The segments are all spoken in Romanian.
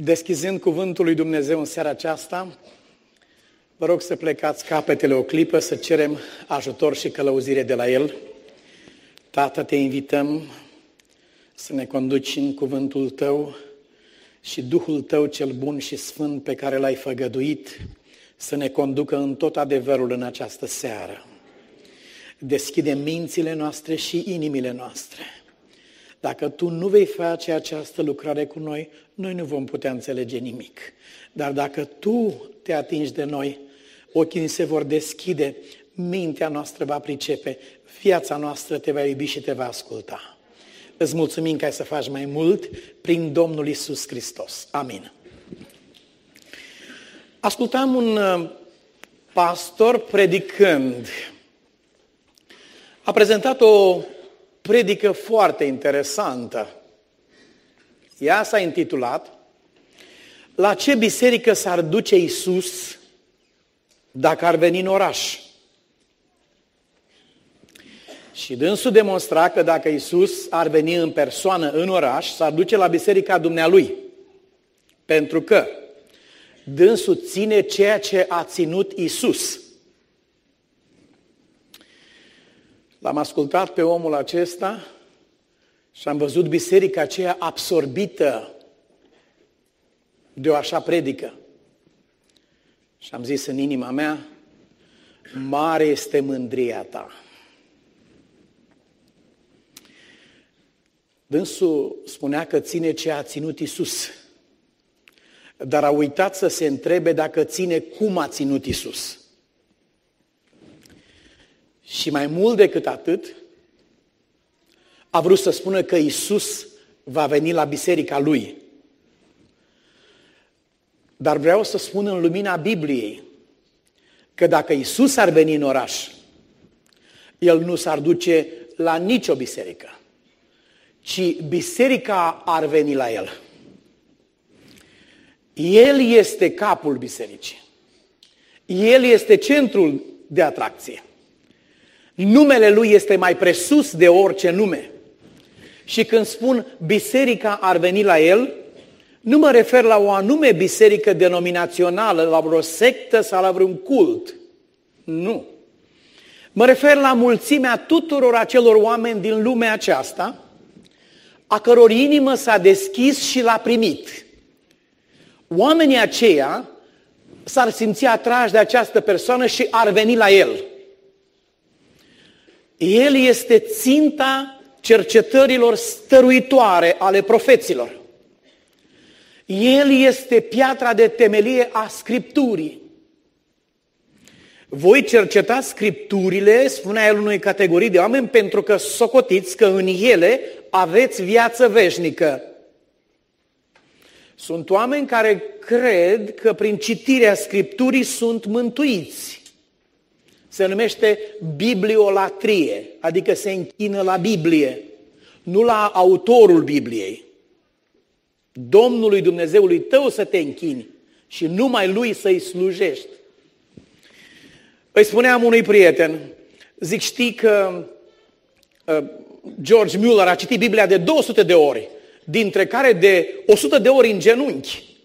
Deschizând cuvântul lui Dumnezeu în seara aceasta, vă rog să plecați capetele o clipă, să cerem ajutor și călăuzire de la El. Tată, te invităm să ne conduci în cuvântul Tău și Duhul Tău cel bun și sfânt pe care L-ai făgăduit să ne conducă în tot adevărul în această seară. Deschide mințile noastre și inimile noastre dacă tu nu vei face această lucrare cu noi, noi nu vom putea înțelege nimic. Dar dacă tu te atingi de noi, ochii se vor deschide, mintea noastră va pricepe, viața noastră te va iubi și te va asculta. Îți mulțumim că ai să faci mai mult prin Domnul Isus Hristos. Amin. Ascultam un uh, pastor predicând. A prezentat o predică foarte interesantă. Ea s-a intitulat La ce biserică s-ar duce Isus dacă ar veni în oraș? Și dânsul demonstra că dacă Isus ar veni în persoană în oraș, s-ar duce la biserica dumnealui. Pentru că dânsul ține ceea ce a ținut Isus. L-am ascultat pe omul acesta și am văzut biserica aceea absorbită de o așa predică. Și am zis în inima mea, mare este mândria ta. Dânsul spunea că ține ce a ținut Isus, dar a uitat să se întrebe dacă ține cum a ținut Isus. Și mai mult decât atât, a vrut să spună că Isus va veni la biserica lui. Dar vreau să spun în lumina Bibliei că dacă Isus ar veni în oraș, el nu s-ar duce la nicio biserică, ci biserica ar veni la el. El este capul bisericii. El este centrul de atracție. Numele Lui este mai presus de orice nume. Și când spun biserica ar veni la El, nu mă refer la o anume biserică denominațională, la vreo sectă sau la vreun cult. Nu. Mă refer la mulțimea tuturor acelor oameni din lumea aceasta, a căror inimă s-a deschis și l-a primit. Oamenii aceia s-ar simți atrași de această persoană și ar veni la el. El este ținta cercetărilor stăruitoare ale profeților. El este piatra de temelie a Scripturii. Voi cercetați Scripturile, spunea el unei categorii de oameni, pentru că socotiți că în ele aveți viață veșnică. Sunt oameni care cred că prin citirea Scripturii sunt mântuiți. Se numește bibliolatrie, adică se închină la Biblie, nu la autorul Bibliei. Domnului Dumnezeului tău să te închini și numai lui să-i slujești. Îi spuneam unui prieten, zic, știi că uh, George Mueller a citit Biblia de 200 de ori, dintre care de 100 de ori în genunchi.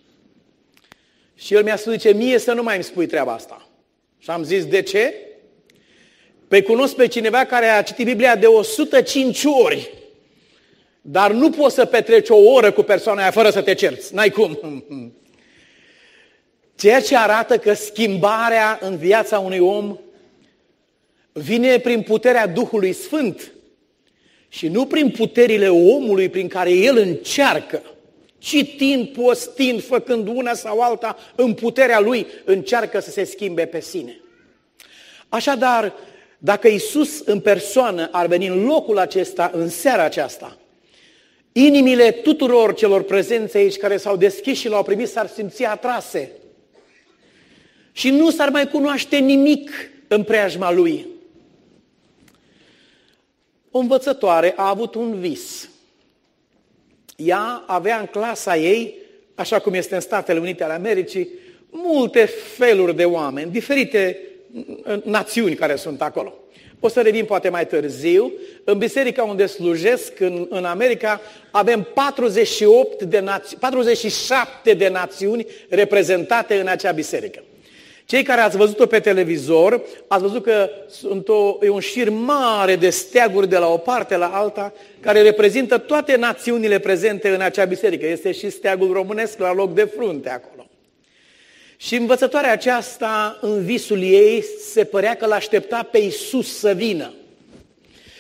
Și el mi-a spus, zice, mie să nu mai îmi spui treaba asta. Și am zis, de ce? Păi cunosc pe cineva care a citit Biblia de 105 ori, dar nu poți să petreci o oră cu persoana aia fără să te cerți. N-ai cum. Ceea ce arată că schimbarea în viața unui om vine prin puterea Duhului Sfânt și nu prin puterile omului prin care el încearcă, citind, postind, făcând una sau alta, în puterea lui încearcă să se schimbe pe sine. Așadar, dacă Isus în persoană ar veni în locul acesta, în seara aceasta, inimile tuturor celor prezenți aici care s-au deschis și l-au primit s-ar simți atrase. Și nu s-ar mai cunoaște nimic în preajma lui. O învățătoare a avut un vis. Ea avea în clasa ei, așa cum este în Statele Unite ale Americii, multe feluri de oameni, diferite națiuni care sunt acolo. O să revin poate mai târziu. În biserica unde slujesc, în, în America, avem 48 de nați- 47 de națiuni reprezentate în acea biserică. Cei care ați văzut-o pe televizor, ați văzut că sunt o, e un șir mare de steaguri de la o parte la alta, care reprezintă toate națiunile prezente în acea biserică. Este și steagul românesc la loc de frunte acolo. Și învățătoarea aceasta, în visul ei, se părea că l-aștepta pe Iisus să vină.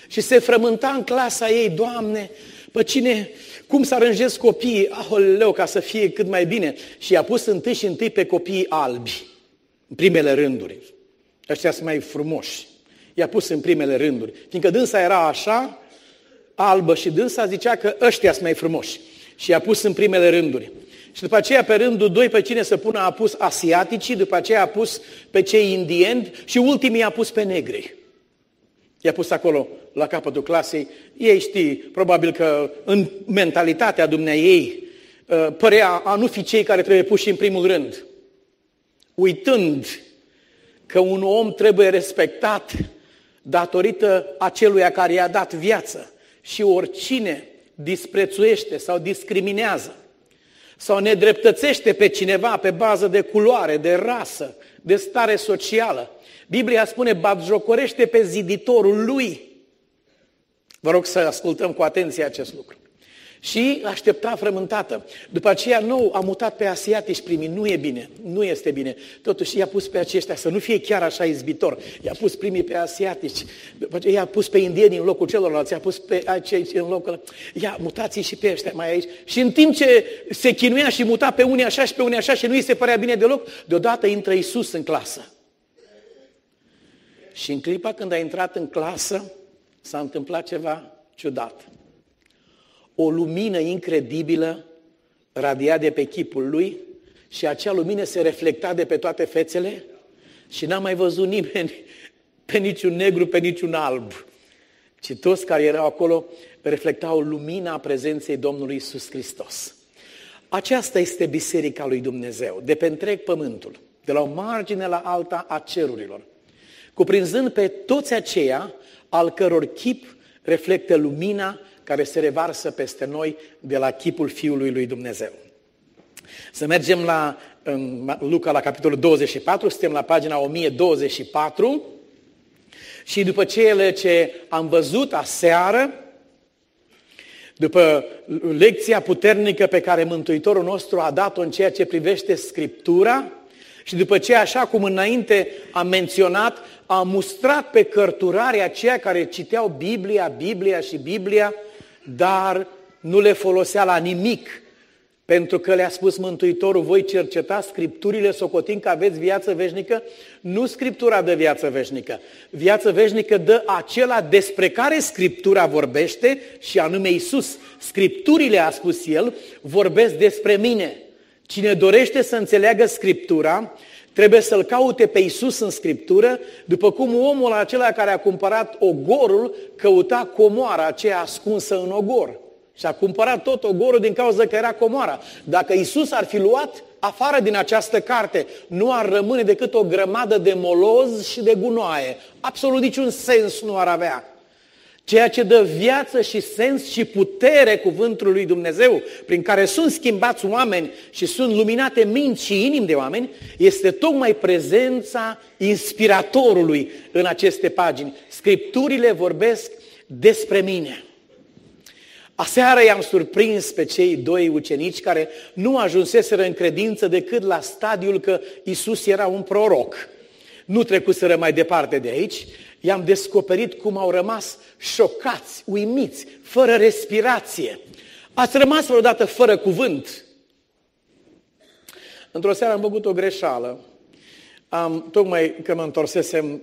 Și se frământa în clasa ei, Doamne, pe cine, cum să aranjez copiii, aholeu, ca să fie cât mai bine. Și i-a pus întâi și întâi pe copiii albi, în primele rânduri. Ăștia sunt mai frumoși. I-a pus în primele rânduri. Fiindcă dânsa era așa, albă și dânsa zicea că ăștia sunt mai frumoși. Și i-a pus în primele rânduri. Și după aceea, pe rândul doi, pe cine să pună, a pus asiaticii, după aceea a pus pe cei indieni și ultimii a pus pe negri. I-a pus acolo, la capătul clasei. Ei știi, probabil că în mentalitatea dumneai ei uh, părea a nu fi cei care trebuie puși în primul rând. Uitând că un om trebuie respectat datorită aceluia care i-a dat viață și oricine disprețuiește sau discriminează sau nedreptățește pe cineva pe bază de culoare, de rasă, de stare socială. Biblia spune, batjocorește pe ziditorul lui. Vă rog să ascultăm cu atenție acest lucru. Și aștepta frământată. După aceea, nou, a mutat pe asiatici primii. Nu e bine, nu este bine. Totuși, i-a pus pe aceștia să nu fie chiar așa izbitor. I-a pus primii pe asiatici. După aceea, i-a pus pe indieni în locul celorlalți. I-a pus pe acei în locul... Ia, mutați și pe ăștia mai aici. Și în timp ce se chinuia și muta pe unii așa și pe unii așa și nu îi se părea bine deloc, deodată intră Isus în clasă. Și în clipa când a intrat în clasă, s-a întâmplat ceva ciudat o lumină incredibilă radia de pe chipul lui și acea lumină se reflecta de pe toate fețele și n-a mai văzut nimeni pe niciun negru, pe niciun alb, ci toți care erau acolo reflectau lumina prezenței Domnului Isus Hristos. Aceasta este Biserica lui Dumnezeu, de pe întreg pământul, de la o margine la alta a cerurilor, cuprinzând pe toți aceia al căror chip reflectă lumina care se revarsă peste noi de la chipul Fiului lui Dumnezeu. Să mergem la în Luca la capitolul 24, suntem la pagina 1024 și după cele ce am văzut aseară, după lecția puternică pe care Mântuitorul nostru a dat-o în ceea ce privește Scriptura, și după ce, așa cum înainte am menționat, a mustrat pe cărturare aceia care citeau Biblia, Biblia și Biblia, dar nu le folosea la nimic, pentru că le-a spus Mântuitorul, voi cerceta Scripturile, socotind că aveți viață veșnică, nu Scriptura dă viață veșnică. Viață veșnică dă acela despre care Scriptura vorbește și anume Isus. Scripturile, a spus el, vorbesc despre mine. Cine dorește să înțeleagă Scriptura, trebuie să-L caute pe Isus în Scriptură, după cum omul acela care a cumpărat ogorul căuta comoara aceea ascunsă în ogor. Și a cumpărat tot ogorul din cauza că era comoara. Dacă Isus ar fi luat afară din această carte, nu ar rămâne decât o grămadă de moloz și de gunoaie. Absolut niciun sens nu ar avea. Ceea ce dă viață și sens și putere cuvântului lui Dumnezeu, prin care sunt schimbați oameni și sunt luminate minți și inimi de oameni, este tocmai prezența inspiratorului în aceste pagini. Scripturile vorbesc despre mine. Aseară i-am surprins pe cei doi ucenici care nu ajunseseră în credință decât la stadiul că Isus era un proroc. Nu trecuseră mai departe de aici i-am descoperit cum au rămas șocați, uimiți, fără respirație. Ați rămas vreodată fără cuvânt? Într-o seară am făcut o greșeală. Am, tocmai că mă întorsesem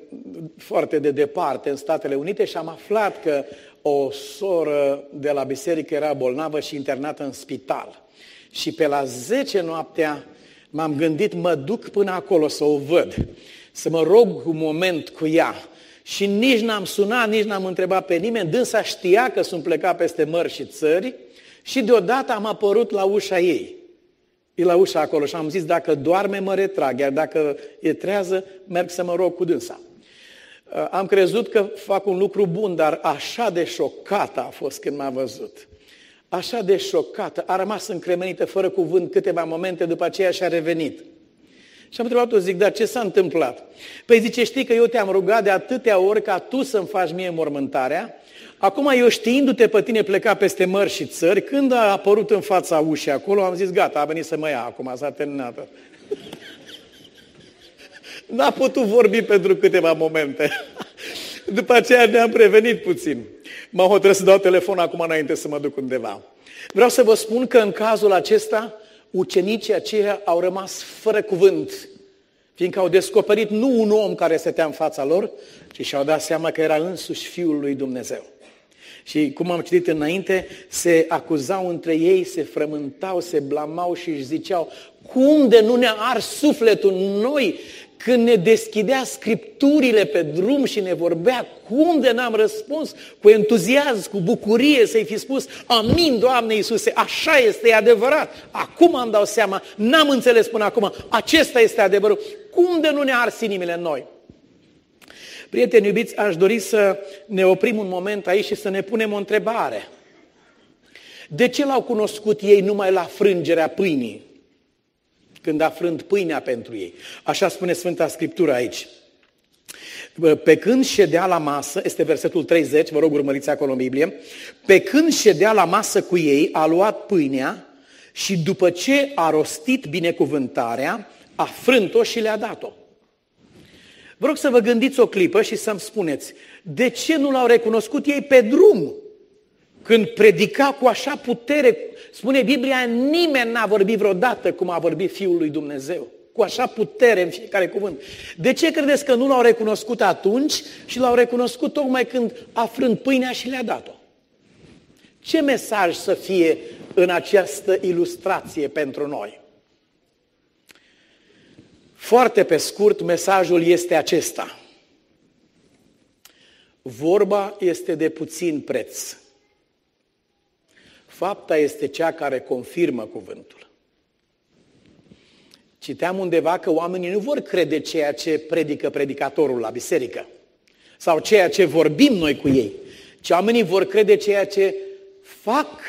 foarte de departe în Statele Unite și am aflat că o soră de la biserică era bolnavă și internată în spital. Și pe la 10 noaptea m-am gândit, mă duc până acolo să o văd, să mă rog un moment cu ea. Și nici n-am sunat, nici n-am întrebat pe nimeni, dânsa știa că sunt plecat peste mări și țări și deodată am apărut la ușa ei. E la ușa acolo și am zis, dacă doarme, mă retrag, iar dacă e trează, merg să mă rog cu dânsa. Uh, am crezut că fac un lucru bun, dar așa de șocată a fost când m-a văzut. Așa de șocată, a rămas încremenită fără cuvânt câteva momente, după aceea și-a revenit. Și am întrebat-o, zic, dar ce s-a întâmplat? Păi zice, știi că eu te-am rugat de atâtea ori ca tu să-mi faci mie mormântarea, Acum eu știindu-te pe tine pleca peste mări și țări, când a apărut în fața ușii acolo, am zis, gata, a venit să mă ia acum, s-a terminat. N-a putut vorbi pentru câteva momente. După aceea ne-am prevenit puțin. M-am hotărât să dau telefon acum înainte să mă duc undeva. Vreau să vă spun că în cazul acesta, ucenicii aceia au rămas fără cuvânt, fiindcă au descoperit nu un om care stătea în fața lor, ci și-au dat seama că era însuși Fiul lui Dumnezeu. Și cum am citit înainte, se acuzau între ei, se frământau, se blamau și își ziceau, cum de nu ne ars sufletul noi când ne deschidea scripturile pe drum și ne vorbea, cum de n-am răspuns cu entuziasm, cu bucurie să-i fi spus, amin, Doamne Iisuse, așa este, e adevărat. Acum am dau seama, n-am înțeles până acum, acesta este adevărul. Cum de nu ne ars inimile noi? Prieteni iubiți, aș dori să ne oprim un moment aici și să ne punem o întrebare. De ce l-au cunoscut ei numai la frângerea pâinii? Când a frânt pâinea pentru ei. Așa spune Sfânta Scriptură aici. Pe când ședea la masă, este versetul 30, vă rog urmăriți acolo în Biblie, pe când ședea la masă cu ei, a luat pâinea și după ce a rostit binecuvântarea, a frânt-o și le-a dat-o. Vă rog să vă gândiți o clipă și să-mi spuneți, de ce nu l-au recunoscut ei pe drum? Când predica cu așa putere, spune Biblia, nimeni n-a vorbit vreodată cum a vorbit Fiul lui Dumnezeu. Cu așa putere în fiecare cuvânt. De ce credeți că nu l-au recunoscut atunci și l-au recunoscut tocmai când a frânt pâinea și le-a dat-o? Ce mesaj să fie în această ilustrație pentru noi? Foarte pe scurt, mesajul este acesta. Vorba este de puțin preț. Fapta este cea care confirmă cuvântul. Citeam undeva că oamenii nu vor crede ceea ce predică predicatorul la biserică sau ceea ce vorbim noi cu ei, ci oamenii vor crede ceea ce fac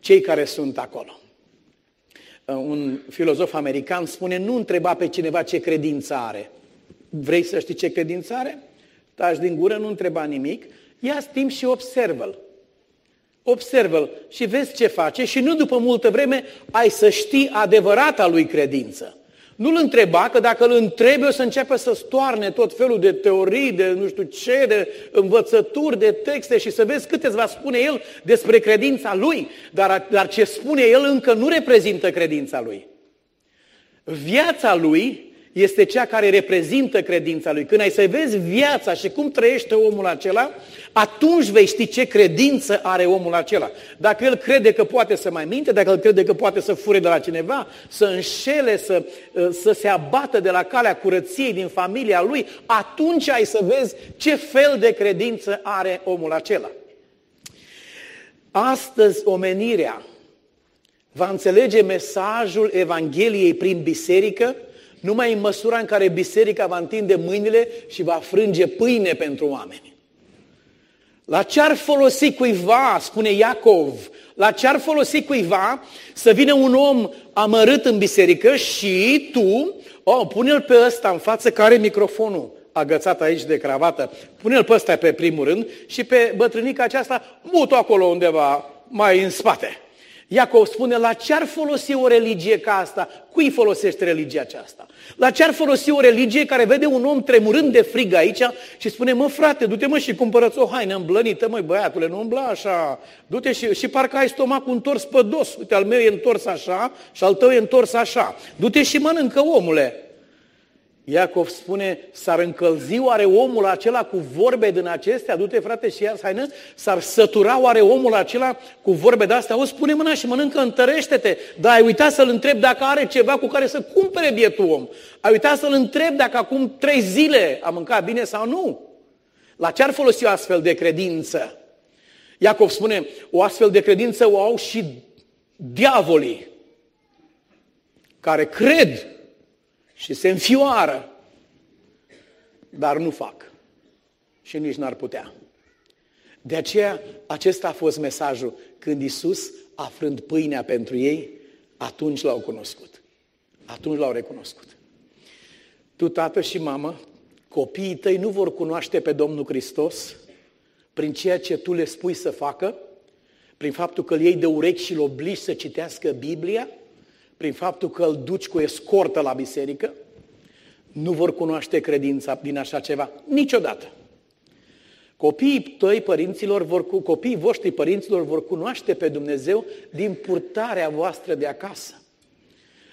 cei care sunt acolo. Uh, un filozof american spune, nu întreba pe cineva ce credință are. Vrei să știi ce credință are? Taci din gură, nu întreba nimic, ia timp și observă-l. Observă-l și vezi ce face și nu după multă vreme ai să știi adevărata lui credință. Nu-l întreba, că dacă îl întrebi, o să începe să stoarne tot felul de teorii, de nu știu ce, de învățături, de texte și să vezi câte îți va spune el despre credința lui. Dar, dar ce spune el încă nu reprezintă credința lui. Viața lui este cea care reprezintă credința lui. Când ai să vezi viața și cum trăiește omul acela, atunci vei ști ce credință are omul acela. Dacă el crede că poate să mai minte, dacă el crede că poate să fure de la cineva, să înșele, să, să se abată de la calea curăției din familia lui, atunci ai să vezi ce fel de credință are omul acela. Astăzi omenirea va înțelege mesajul Evangheliei prin biserică, numai în măsura în care biserica va întinde mâinile și va frânge pâine pentru oameni. La ce ar folosi cuiva, spune Iacov, la ce ar folosi cuiva să vină un om amărât în biserică și tu, oh, pune-l pe ăsta în față care are microfonul agățat aici de cravată, pune-l pe ăsta pe primul rând și pe bătrânica aceasta mut acolo undeva mai în spate. Iacov spune, la ce ar folosi o religie ca asta? Cui folosește religia aceasta? La ce ar folosi o religie care vede un om tremurând de frig aici și spune, mă frate, du-te mă și cumpărăți o haină îmblănită, măi băiatule, nu umbla așa. Du-te și, și parcă ai stomacul întors pe dos. Uite, al meu e întors așa și al tău e întors așa. Du-te și mănâncă, omule. Iacov spune, s-ar încălzi oare omul acela cu vorbe din acestea? Du-te, frate, și ia haină. S-ar sătura oare omul acela cu vorbe de astea? O, spune mâna și mănâncă, întărește-te. Dar ai uitat să-l întreb dacă are ceva cu care să cumpere bietul om. Ai uitat să-l întreb dacă acum trei zile a mâncat bine sau nu. La ce ar folosi o astfel de credință? Iacov spune, o astfel de credință o au și diavolii care cred și se înfioară, dar nu fac. și nici n-ar putea. De aceea, acesta a fost mesajul. Când Isus, aflând pâinea pentru ei, atunci l-au cunoscut. Atunci l-au recunoscut. Tu, tată și mamă, copiii tăi nu vor cunoaște pe Domnul Hristos prin ceea ce tu le spui să facă, prin faptul că îl iei de urechi și îl obligi să citească Biblia, prin faptul că îl duci cu escortă la biserică, nu vor cunoaște credința din așa ceva niciodată. Copiii tăi părinților vor, copiii voștri părinților vor cunoaște pe Dumnezeu din purtarea voastră de acasă.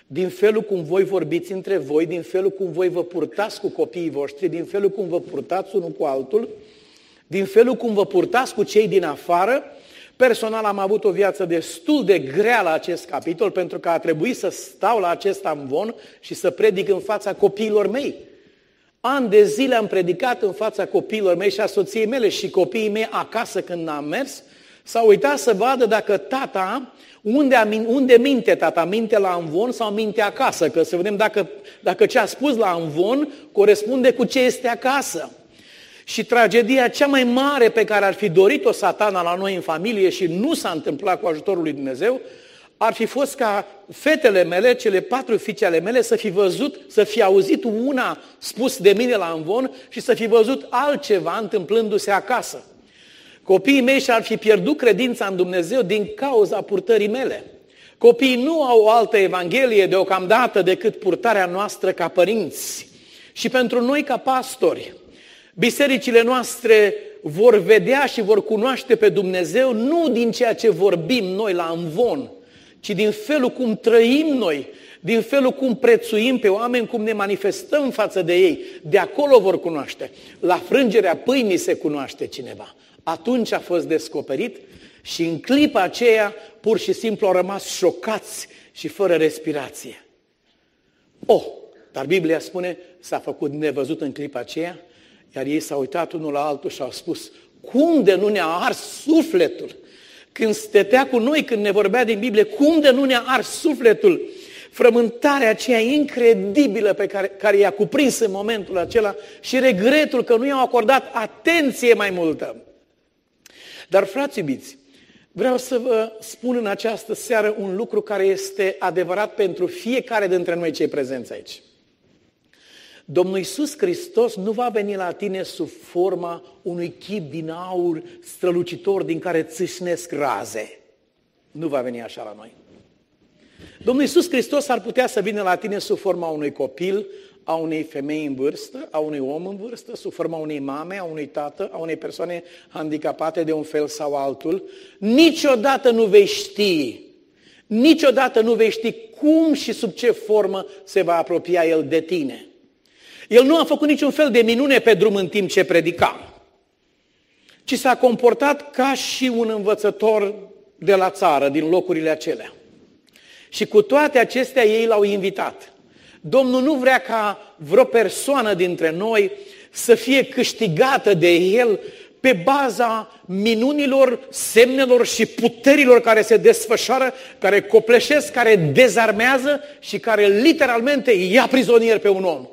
Din felul cum voi vorbiți între voi, din felul cum voi vă purtați cu copiii voștri, din felul cum vă purtați unul cu altul, din felul cum vă purtați cu cei din afară. Personal am avut o viață destul de grea la acest capitol pentru că a trebuit să stau la acest amvon și să predic în fața copiilor mei. An de zile am predicat în fața copiilor mei și a soției mele și copiii mei acasă când am mers, s-au uitat să vadă dacă tata, unde, unde minte tata, minte la amvon sau minte acasă, că să vedem dacă, dacă ce a spus la amvon corespunde cu ce este acasă. Și tragedia cea mai mare pe care ar fi dorit-o satana la noi în familie și nu s-a întâmplat cu ajutorul lui Dumnezeu, ar fi fost ca fetele mele, cele patru fiice ale mele, să fi văzut, să fi auzit una spus de mine la învon și să fi văzut altceva întâmplându-se acasă. Copiii mei și-ar fi pierdut credința în Dumnezeu din cauza purtării mele. Copiii nu au o altă evanghelie deocamdată decât purtarea noastră ca părinți. Și pentru noi ca pastori, bisericile noastre vor vedea și vor cunoaște pe Dumnezeu nu din ceea ce vorbim noi la învon, ci din felul cum trăim noi, din felul cum prețuim pe oameni, cum ne manifestăm față de ei. De acolo vor cunoaște. La frângerea pâinii se cunoaște cineva. Atunci a fost descoperit și în clipa aceea pur și simplu au rămas șocați și fără respirație. Oh, dar Biblia spune, s-a făcut nevăzut în clipa aceea, iar ei s-au uitat unul la altul și au spus, cum de nu ne-a ars sufletul? când stătea cu noi, când ne vorbea din Biblie, cum de nu ne-a ars sufletul frământarea aceea incredibilă pe care, care i-a cuprins în momentul acela și regretul că nu i-au acordat atenție mai multă. Dar, frați iubiți, vreau să vă spun în această seară un lucru care este adevărat pentru fiecare dintre noi cei prezenți aici. Domnul Iisus Hristos nu va veni la tine sub forma unui chip din aur strălucitor din care țâșnesc raze. Nu va veni așa la noi. Domnul Iisus Hristos ar putea să vină la tine sub forma unui copil, a unei femei în vârstă, a unui om în vârstă, sub forma unei mame, a unui tată, a unei persoane handicapate de un fel sau altul. Niciodată nu vei ști, niciodată nu vei ști cum și sub ce formă se va apropia El de tine. El nu a făcut niciun fel de minune pe drum în timp ce predica, ci s-a comportat ca și un învățător de la țară, din locurile acelea. Și cu toate acestea ei l-au invitat. Domnul nu vrea ca vreo persoană dintre noi să fie câștigată de El pe baza minunilor, semnelor și puterilor care se desfășoară, care copleșesc, care dezarmează și care literalmente ia prizonier pe un om.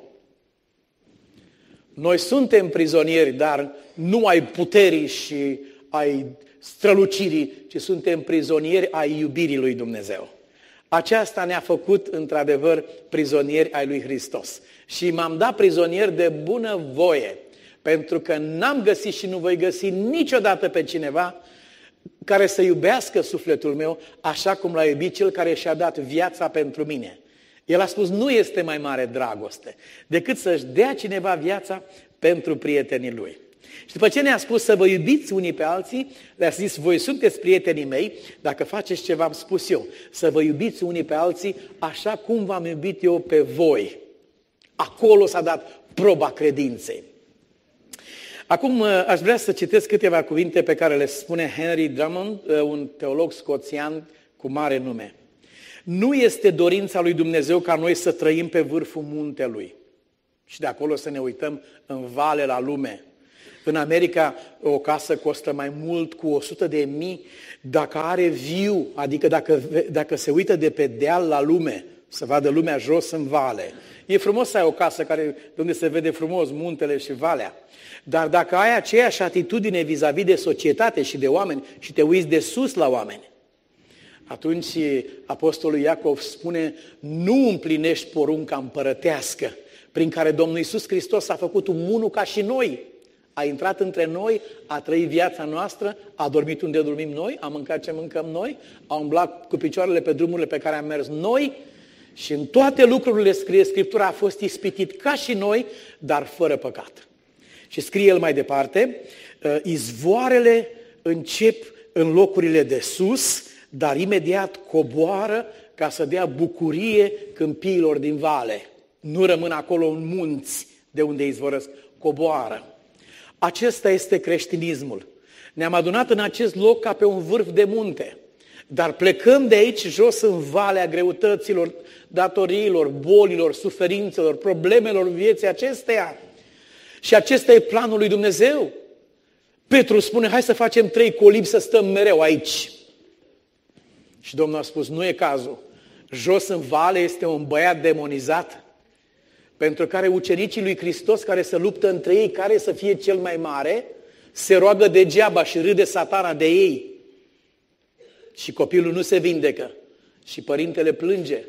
Noi suntem prizonieri, dar nu ai puterii și ai strălucirii, ci suntem prizonieri ai iubirii lui Dumnezeu. Aceasta ne-a făcut, într-adevăr, prizonieri ai lui Hristos. Și m-am dat prizonier de bună voie, pentru că n-am găsit și nu voi găsi niciodată pe cineva care să iubească sufletul meu așa cum l-a iubit cel care și-a dat viața pentru mine. El a spus, nu este mai mare dragoste decât să-și dea cineva viața pentru prietenii lui. Și după ce ne-a spus să vă iubiți unii pe alții, le-a zis, voi sunteți prietenii mei dacă faceți ce v-am spus eu, să vă iubiți unii pe alții așa cum v-am iubit eu pe voi. Acolo s-a dat proba credinței. Acum uh, aș vrea să citesc câteva cuvinte pe care le spune Henry Drummond, uh, un teolog scoțian cu mare nume. Nu este dorința lui Dumnezeu ca noi să trăim pe vârful muntelui și de acolo să ne uităm în vale la lume. În America o casă costă mai mult cu 100 de mii dacă are viu, adică dacă, dacă se uită de pe deal la lume, să vadă lumea jos în vale. E frumos să ai o casă care, de unde se vede frumos muntele și valea. Dar dacă ai aceeași atitudine vis-a-vis de societate și de oameni și te uiți de sus la oameni, atunci Apostolul Iacov spune, nu împlinești porunca împărătească, prin care Domnul Iisus Hristos a făcut un unul ca și noi. A intrat între noi, a trăit viața noastră, a dormit unde dormim noi, a mâncat ce mâncăm noi, a umblat cu picioarele pe drumurile pe care am mers noi și în toate lucrurile scrie Scriptura a fost ispitit ca și noi, dar fără păcat. Și scrie el mai departe, ă, izvoarele încep în locurile de sus, dar imediat coboară ca să dea bucurie câmpiilor din vale. Nu rămân acolo în munți de unde izvorăsc, coboară. Acesta este creștinismul. Ne-am adunat în acest loc ca pe un vârf de munte. Dar plecăm de aici jos în valea greutăților, datoriilor, bolilor, suferințelor, problemelor vieții acesteia. Și acesta e planul lui Dumnezeu. Petru spune, hai să facem trei colibi să stăm mereu aici. Și Domnul a spus, nu e cazul. Jos în vale este un băiat demonizat, pentru care ucenicii lui Hristos, care se luptă între ei, care să fie cel mai mare, se roagă degeaba și râde satana de ei. Și copilul nu se vindecă. Și părintele plânge.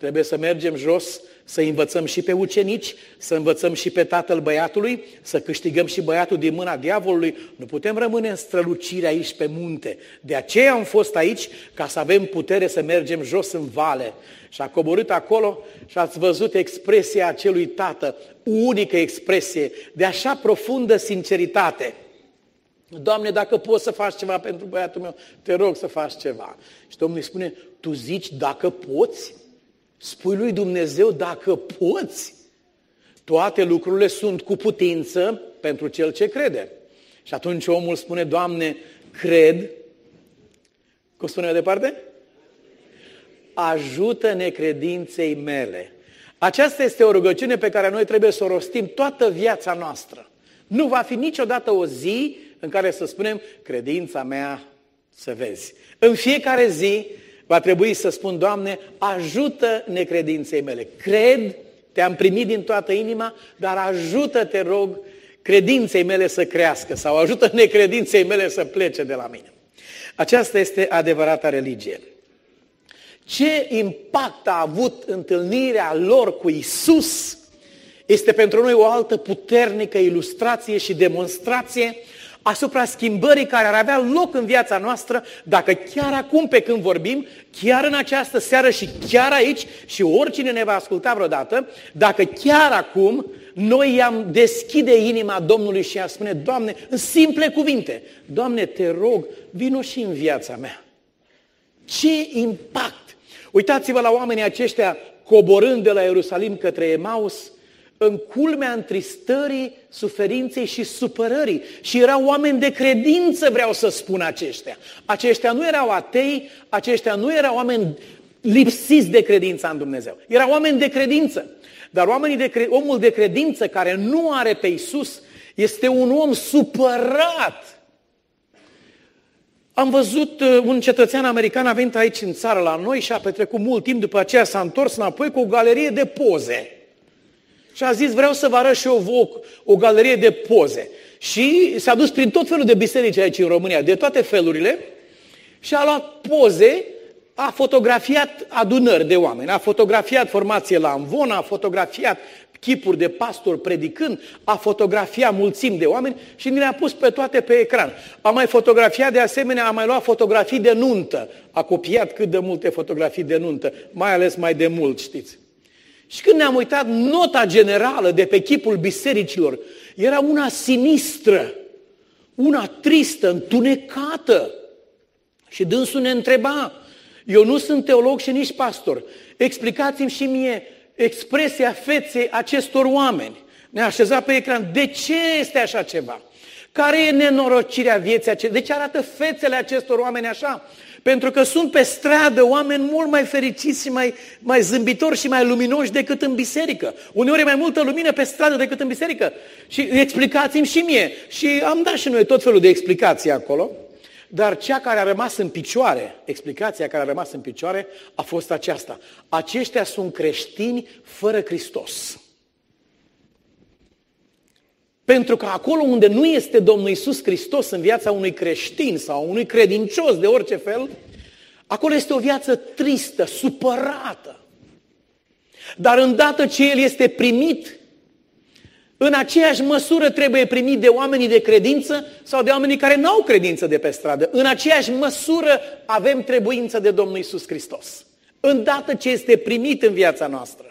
Trebuie să mergem jos, să învățăm și pe ucenici, să învățăm și pe tatăl băiatului, să câștigăm și băiatul din mâna diavolului. Nu putem rămâne în strălucire aici pe munte. De aceea am fost aici, ca să avem putere să mergem jos în vale. Și a coborât acolo și ați văzut expresia acelui tată, unică expresie, de așa profundă sinceritate. Doamne, dacă poți să faci ceva pentru băiatul meu, te rog să faci ceva. Și Domnul îi spune, tu zici dacă poți? Spui lui Dumnezeu dacă poți. Toate lucrurile sunt cu putință pentru cel ce crede. Și atunci omul spune, Doamne, cred. Cum spune mai departe? Ajută necredinței mele. Aceasta este o rugăciune pe care noi trebuie să o rostim toată viața noastră. Nu va fi niciodată o zi în care să spunem, credința mea să vezi. În fiecare zi va trebui să spun, Doamne, ajută necredinței mele. Cred, te-am primit din toată inima, dar ajută, te rog, credinței mele să crească sau ajută necredinței mele să plece de la mine. Aceasta este adevărata religie. Ce impact a avut întâlnirea lor cu Isus este pentru noi o altă puternică ilustrație și demonstrație asupra schimbării care ar avea loc în viața noastră dacă chiar acum pe când vorbim, chiar în această seară și chiar aici și oricine ne va asculta vreodată, dacă chiar acum noi i-am deschide inima Domnului și i-am spune, Doamne, în simple cuvinte, Doamne, te rog, vino și în viața mea. Ce impact! Uitați-vă la oamenii aceștia coborând de la Ierusalim către Emaus, în culmea întristării, suferinței și supărării. Și erau oameni de credință, vreau să spun aceștia. Aceștia nu erau atei, aceștia nu erau oameni lipsiți de credință în Dumnezeu. Erau oameni de credință. Dar oamenii de cre- omul de credință care nu are pe Isus este un om supărat. Am văzut uh, un cetățean american a venit aici în țară la noi și a petrecut mult timp, după aceea s-a întors înapoi cu o galerie de poze. Și a zis, vreau să vă arăt și eu o, o galerie de poze. Și s-a dus prin tot felul de biserici aici în România, de toate felurile, și a luat poze, a fotografiat adunări de oameni, a fotografiat formație la Amvon, a fotografiat chipuri de pastori predicând, a fotografiat mulțimi de oameni și ni le-a pus pe toate pe ecran. A mai fotografiat de asemenea, a mai luat fotografii de nuntă. A copiat cât de multe fotografii de nuntă, mai ales mai de mult, știți. Și când ne-am uitat, nota generală de pe chipul bisericilor era una sinistră, una tristă, întunecată. Și dânsul ne întreba, eu nu sunt teolog și nici pastor, explicați-mi și mie expresia feței acestor oameni. Ne-a așezat pe ecran, de ce este așa ceva? Care e nenorocirea vieții acestei? De ce arată fețele acestor oameni așa? Pentru că sunt pe stradă oameni mult mai fericiți și mai, mai zâmbitori și mai luminoși decât în biserică. Uneori e mai multă lumină pe stradă decât în biserică. Și explicați-mi și mie. Și am dat și noi tot felul de explicații acolo. Dar cea care a rămas în picioare, explicația care a rămas în picioare, a fost aceasta. Aceștia sunt creștini fără Hristos. Pentru că acolo unde nu este Domnul Isus Hristos în viața unui creștin sau unui credincios de orice fel, acolo este o viață tristă, supărată. Dar îndată ce el este primit, în aceeași măsură trebuie primit de oamenii de credință sau de oamenii care nu au credință de pe stradă. În aceeași măsură avem trebuință de Domnul Isus Hristos. Îndată ce este primit în viața noastră.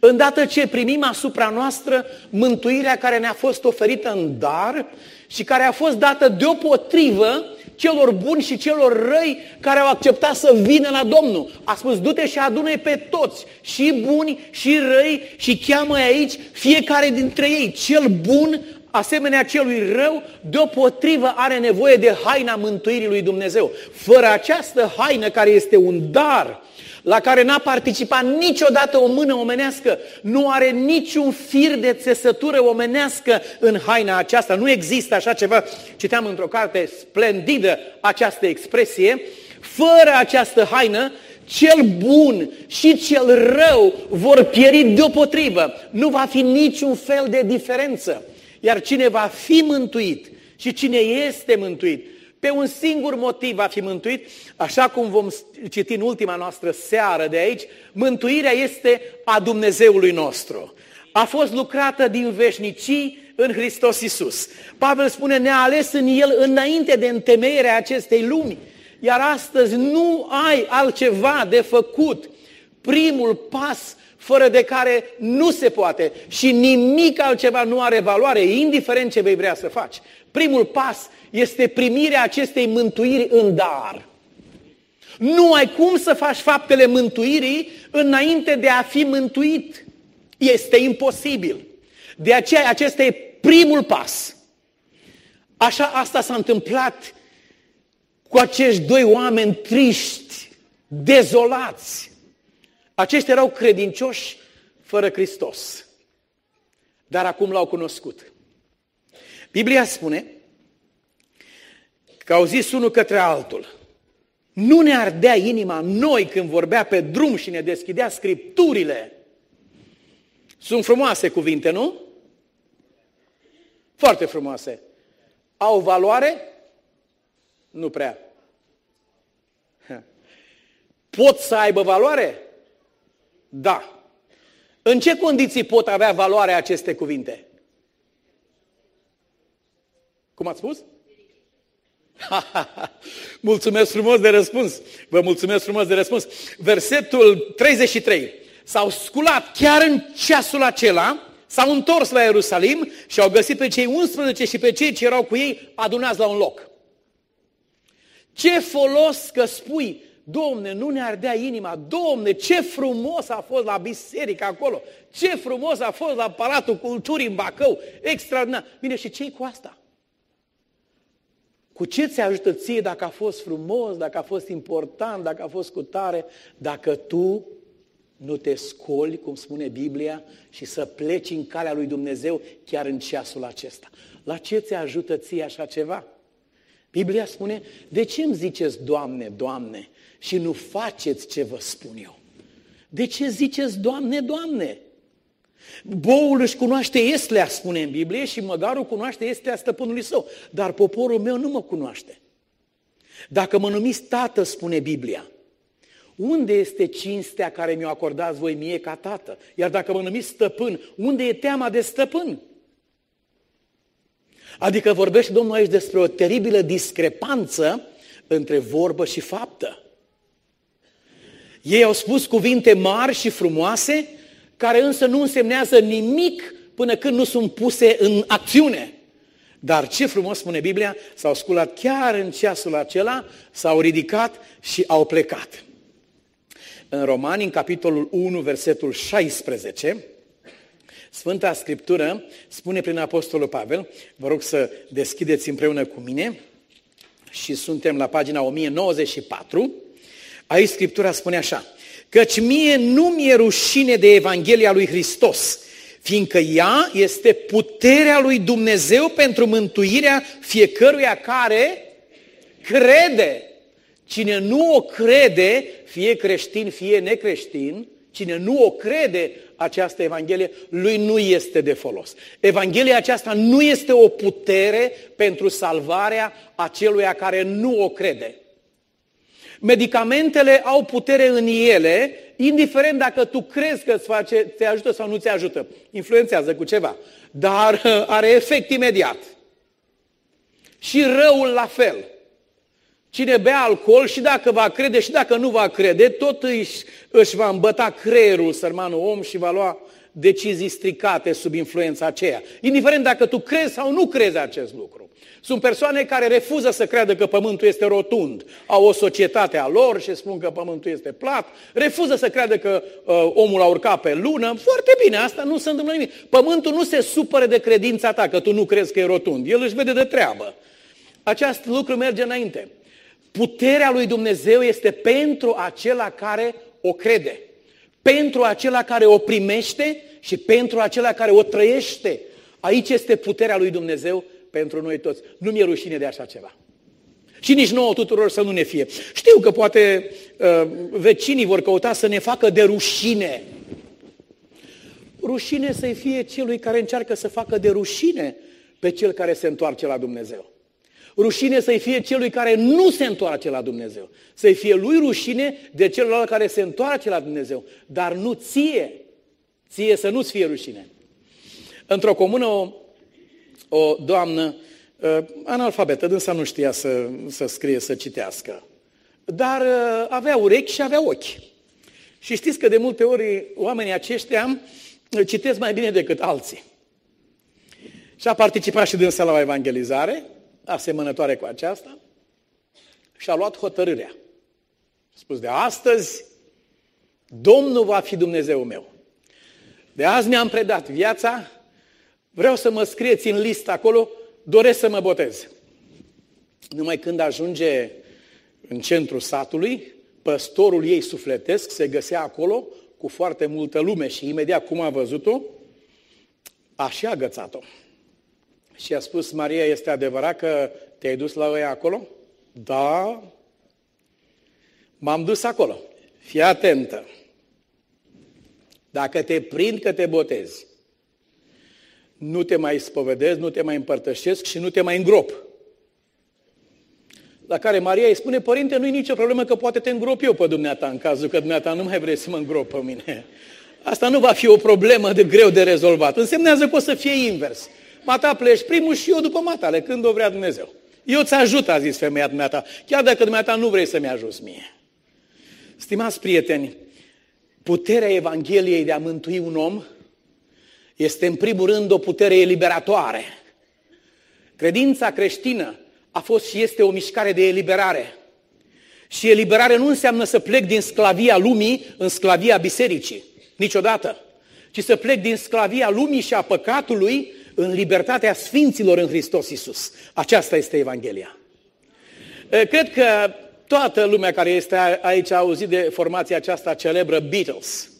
Îndată ce primim asupra noastră mântuirea care ne-a fost oferită în dar și care a fost dată deopotrivă celor buni și celor răi care au acceptat să vină la Domnul. A spus, du-te și adune pe toți, și buni și răi și cheamă aici fiecare dintre ei. Cel bun, asemenea celui rău, deopotrivă are nevoie de haina mântuirii lui Dumnezeu. Fără această haină care este un dar, la care n-a participat niciodată o mână omenească, nu are niciun fir de țesătură omenească în haina aceasta. Nu există așa ceva. Citeam într-o carte splendidă această expresie. Fără această haină, cel bun și cel rău vor pieri deopotrivă. Nu va fi niciun fel de diferență. Iar cine va fi mântuit și cine este mântuit, pe un singur motiv va fi mântuit, așa cum vom citi în ultima noastră seară de aici, mântuirea este a Dumnezeului nostru. A fost lucrată din veșnicii în Hristos Isus. Pavel spune, ne-a ales în El înainte de întemeierea acestei lumi, iar astăzi nu ai altceva de făcut. Primul pas fără de care nu se poate și nimic altceva nu are valoare, indiferent ce vei vrea să faci. Primul pas este primirea acestei mântuiri în dar. Nu ai cum să faci faptele mântuirii înainte de a fi mântuit. Este imposibil. De aceea acesta e primul pas. Așa asta s-a întâmplat cu acești doi oameni triști, dezolați. Aceștia erau credincioși fără Hristos. Dar acum l-au cunoscut. Biblia spune că au zis unul către altul, nu ne ardea inima noi când vorbea pe drum și ne deschidea scripturile. Sunt frumoase cuvinte, nu? Foarte frumoase. Au valoare? Nu prea. Pot să aibă valoare? Da. În ce condiții pot avea valoare aceste cuvinte? Cum ați spus? mulțumesc frumos de răspuns. Vă mulțumesc frumos de răspuns. Versetul 33. S-au sculat chiar în ceasul acela, s-au întors la Ierusalim și au găsit pe cei 11 și pe cei ce erau cu ei adunați la un loc. Ce folos că spui, Domne, nu ne ardea inima, Domne, ce frumos a fost la biserică acolo, ce frumos a fost la Palatul Culturii în Bacău, extraordinar. Bine, și ce cu asta? Cu ce ți ajută ție dacă a fost frumos, dacă a fost important, dacă a fost cu tare, dacă tu nu te scoli, cum spune Biblia, și să pleci în calea lui Dumnezeu chiar în ceasul acesta. La ce ți ajută ție așa ceva? Biblia spune, de ce îmi ziceți, Doamne, Doamne, și nu faceți ce vă spun eu? De ce ziceți, Doamne, Doamne? Boul își cunoaște estlea, spune în Biblie, și măgarul cunoaște estlea stăpânului său. Dar poporul meu nu mă cunoaște. Dacă mă numiți tată, spune Biblia, unde este cinstea care mi-o acordați voi mie ca tată? Iar dacă mă numiți stăpân, unde e teama de stăpân? Adică vorbește Domnul aici despre o teribilă discrepanță între vorbă și faptă. Ei au spus cuvinte mari și frumoase, care însă nu însemnează nimic până când nu sunt puse în acțiune. Dar ce frumos spune Biblia, s-au sculat chiar în ceasul acela, s-au ridicat și au plecat. În Romani, în capitolul 1, versetul 16, Sfânta Scriptură spune prin Apostolul Pavel, vă rog să deschideți împreună cu mine, și suntem la pagina 1094, aici Scriptura spune așa, Căci mie nu mi-e rușine de Evanghelia lui Hristos, fiindcă ea este puterea lui Dumnezeu pentru mântuirea fiecăruia care crede. Cine nu o crede, fie creștin, fie necreștin, cine nu o crede această Evanghelie, lui nu este de folos. Evanghelia aceasta nu este o putere pentru salvarea aceluia care nu o crede. Medicamentele au putere în ele, indiferent dacă tu crezi că îți face, te ajută sau nu te ajută. Influențează cu ceva, dar are efect imediat. Și răul la fel. Cine bea alcool și dacă va crede și dacă nu va crede, tot își, își va îmbăta creierul sărmanul om și va lua decizii stricate sub influența aceea. Indiferent dacă tu crezi sau nu crezi acest lucru. Sunt persoane care refuză să creadă că pământul este rotund. Au o societate a lor și spun că pământul este plat. Refuză să creadă că uh, omul a urcat pe lună. Foarte bine, asta nu se întâmplă nimic. Pământul nu se supără de credința ta că tu nu crezi că e rotund. El își vede de treabă. Acest lucru merge înainte. Puterea lui Dumnezeu este pentru acela care o crede, pentru acela care o primește și pentru acela care o trăiește. Aici este puterea lui Dumnezeu pentru noi toți. Nu mi-e rușine de așa ceva. Și nici nouă tuturor să nu ne fie. Știu că poate uh, vecinii vor căuta să ne facă de rușine. Rușine să-i fie celui care încearcă să facă de rușine pe cel care se întoarce la Dumnezeu. Rușine să-i fie celui care nu se întoarce la Dumnezeu. Să-i fie lui rușine de celălalt care se întoarce la Dumnezeu. Dar nu ție. Ție să nu-ți fie rușine. Într-o comună o, o doamnă uh, analfabetă, dânsa nu știa să, să scrie, să citească. Dar uh, avea urechi și avea ochi. Și știți că de multe ori oamenii aceștia citesc mai bine decât alții. Și a participat și dânsa la o evangelizare asemănătoare cu aceasta și a luat hotărârea. A spus, de astăzi, Domnul va fi Dumnezeu meu. De azi mi-am predat viața, vreau să mă scrieți în listă acolo, doresc să mă botez. Numai când ajunge în centrul satului, păstorul ei sufletesc se găsea acolo cu foarte multă lume și imediat cum a văzut-o, a și agățat-o. Și a spus, Maria, este adevărat că te-ai dus la ăia acolo? Da. M-am dus acolo. Fii atentă. Dacă te prind că te botezi, nu te mai spovedezi, nu te mai împărtășesc și nu te mai îngrop. La care Maria îi spune, părinte, nu-i nicio problemă că poate te îngrop eu pe dumneata, în cazul că dumneata nu mai vrei să mă îngrop pe mine. Asta nu va fi o problemă de greu de rezolvat. Însemnează că o să fie invers. Mata pleci primul și eu după matale, când o vrea Dumnezeu. Eu ți ajut, a zis femeia dumneata, chiar dacă dumneata nu vrei să-mi ajuți mie. Stimați prieteni, puterea Evangheliei de a mântui un om este în primul rând o putere eliberatoare. Credința creștină a fost și este o mișcare de eliberare. Și eliberare nu înseamnă să plec din sclavia lumii în sclavia bisericii, niciodată, ci să plec din sclavia lumii și a păcatului în libertatea sfinților în Hristos Iisus. Aceasta este Evanghelia. Cred că toată lumea care este aici a auzit de formația aceasta celebră Beatles.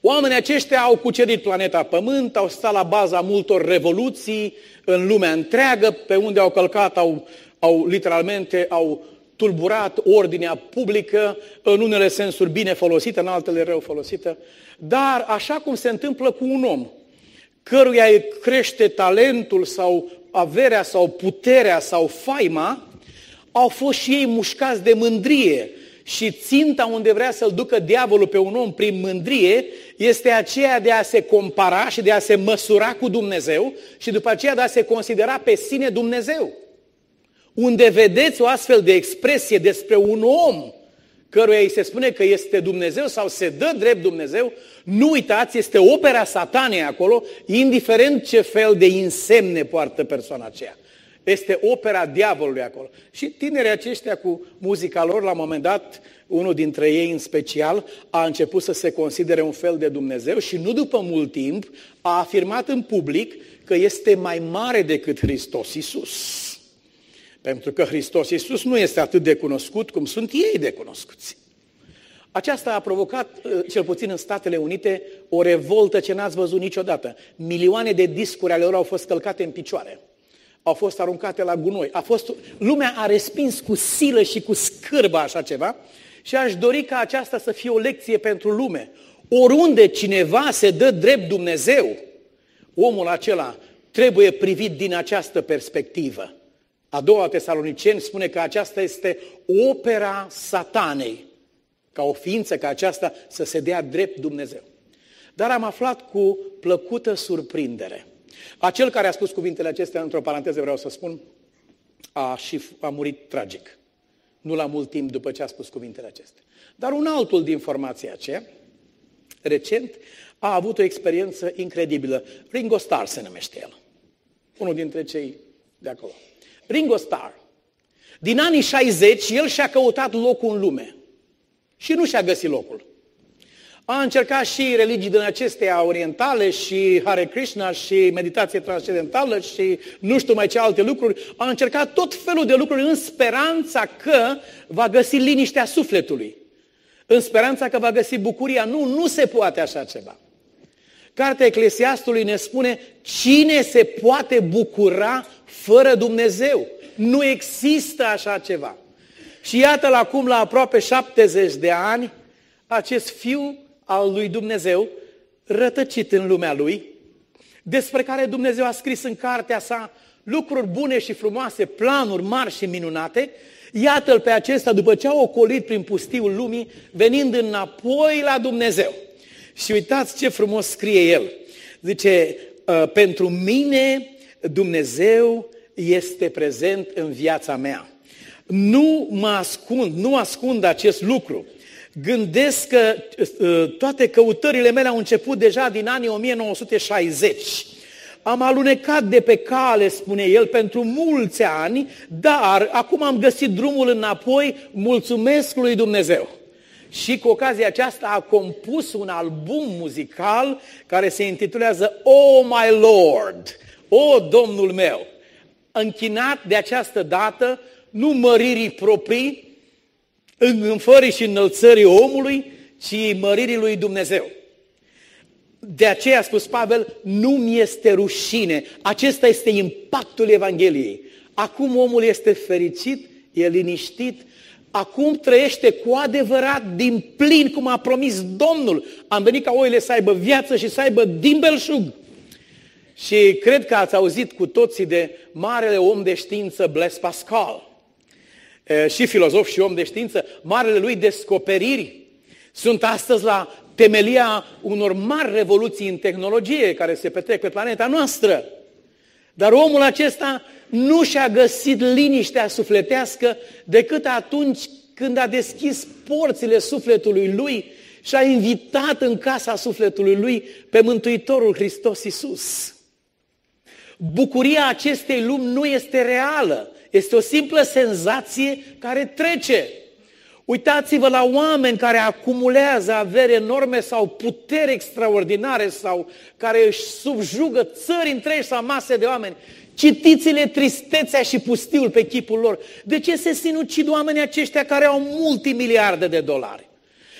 Oamenii aceștia au cucerit planeta Pământ, au stat la baza multor revoluții în lumea întreagă, pe unde au călcat, au, au literalmente, au tulburat ordinea publică, în unele sensuri bine folosită, în altele rău folosită. Dar așa cum se întâmplă cu un om, căruia îi crește talentul sau averea sau puterea sau faima, au fost și ei mușcați de mândrie. Și ținta unde vrea să-l ducă diavolul pe un om prin mândrie este aceea de a se compara și de a se măsura cu Dumnezeu și după aceea de a se considera pe sine Dumnezeu. Unde vedeți o astfel de expresie despre un om căruia îi se spune că este Dumnezeu sau se dă drept Dumnezeu, nu uitați, este opera satanei acolo, indiferent ce fel de insemne poartă persoana aceea. Este opera diavolului acolo. Și tinerii aceștia cu muzica lor, la un moment dat, unul dintre ei în special, a început să se considere un fel de Dumnezeu și nu după mult timp a afirmat în public că este mai mare decât Hristos Iisus. Pentru că Hristos Iisus nu este atât de cunoscut cum sunt ei de cunoscuți. Aceasta a provocat, uh, cel puțin în Statele Unite, o revoltă ce n-ați văzut niciodată. Milioane de discuri ale lor au fost călcate în picioare. au fost aruncate la gunoi. A fost, lumea a respins cu silă și cu scârbă așa ceva și aș dori ca aceasta să fie o lecție pentru lume. Oriunde cineva se dă drept Dumnezeu, omul acela trebuie privit din această perspectivă. A doua Tesaloniceni spune că aceasta este opera satanei, ca o ființă ca aceasta să se dea drept Dumnezeu. Dar am aflat cu plăcută surprindere. Acel care a spus cuvintele acestea, într-o paranteză vreau să spun, a, și a murit tragic. Nu la mult timp după ce a spus cuvintele acestea. Dar un altul din formația aceea, recent, a avut o experiență incredibilă. Ringo Starr se numește el. Unul dintre cei de acolo. Ringo Starr. Din anii 60, el și-a căutat locul în lume. Și nu și-a găsit locul. A încercat și religii din acestea orientale și Hare Krishna și meditație transcendentală și nu știu mai ce alte lucruri. A încercat tot felul de lucruri în speranța că va găsi liniștea sufletului. În speranța că va găsi bucuria. Nu, nu se poate așa ceva. Cartea Eclesiastului ne spune cine se poate bucura fără Dumnezeu. Nu există așa ceva. Și iată-l acum la aproape 70 de ani, acest fiu al lui Dumnezeu, rătăcit în lumea lui, despre care Dumnezeu a scris în cartea sa lucruri bune și frumoase, planuri mari și minunate, iată-l pe acesta după ce a ocolit prin pustiul lumii, venind înapoi la Dumnezeu. Și uitați ce frumos scrie el. Zice, ă, pentru mine Dumnezeu este prezent în viața mea. Nu mă ascund, nu ascund acest lucru. Gândesc că ă, toate căutările mele au început deja din anii 1960. Am alunecat de pe cale, spune el, pentru mulți ani, dar acum am găsit drumul înapoi, mulțumesc lui Dumnezeu. Și cu ocazia aceasta a compus un album muzical care se intitulează Oh My Lord, O Domnul meu, închinat de această dată nu măririi proprii, înfării și înălțării omului, ci măririi lui Dumnezeu. De aceea a spus Pavel, nu mi este rușine. Acesta este impactul Evangheliei. Acum omul este fericit, e liniștit, acum trăiește cu adevărat din plin, cum a promis Domnul. Am venit ca oile să aibă viață și să aibă din belșug. Și cred că ați auzit cu toții de marele om de știință Blaise Pascal. Și filozof și om de știință, marele lui descoperiri sunt astăzi la temelia unor mari revoluții în tehnologie care se petrec pe planeta noastră. Dar omul acesta nu și-a găsit liniștea sufletească decât atunci când a deschis porțile sufletului lui și a invitat în casa sufletului lui pe Mântuitorul Hristos Iisus. Bucuria acestei lumi nu este reală, este o simplă senzație care trece. Uitați-vă la oameni care acumulează avere enorme sau puteri extraordinare sau care își subjugă țări întregi sau mase de oameni. Citiți-le tristețea și pustiul pe chipul lor. De ce se sinucid oamenii aceștia care au multimiliarde de dolari?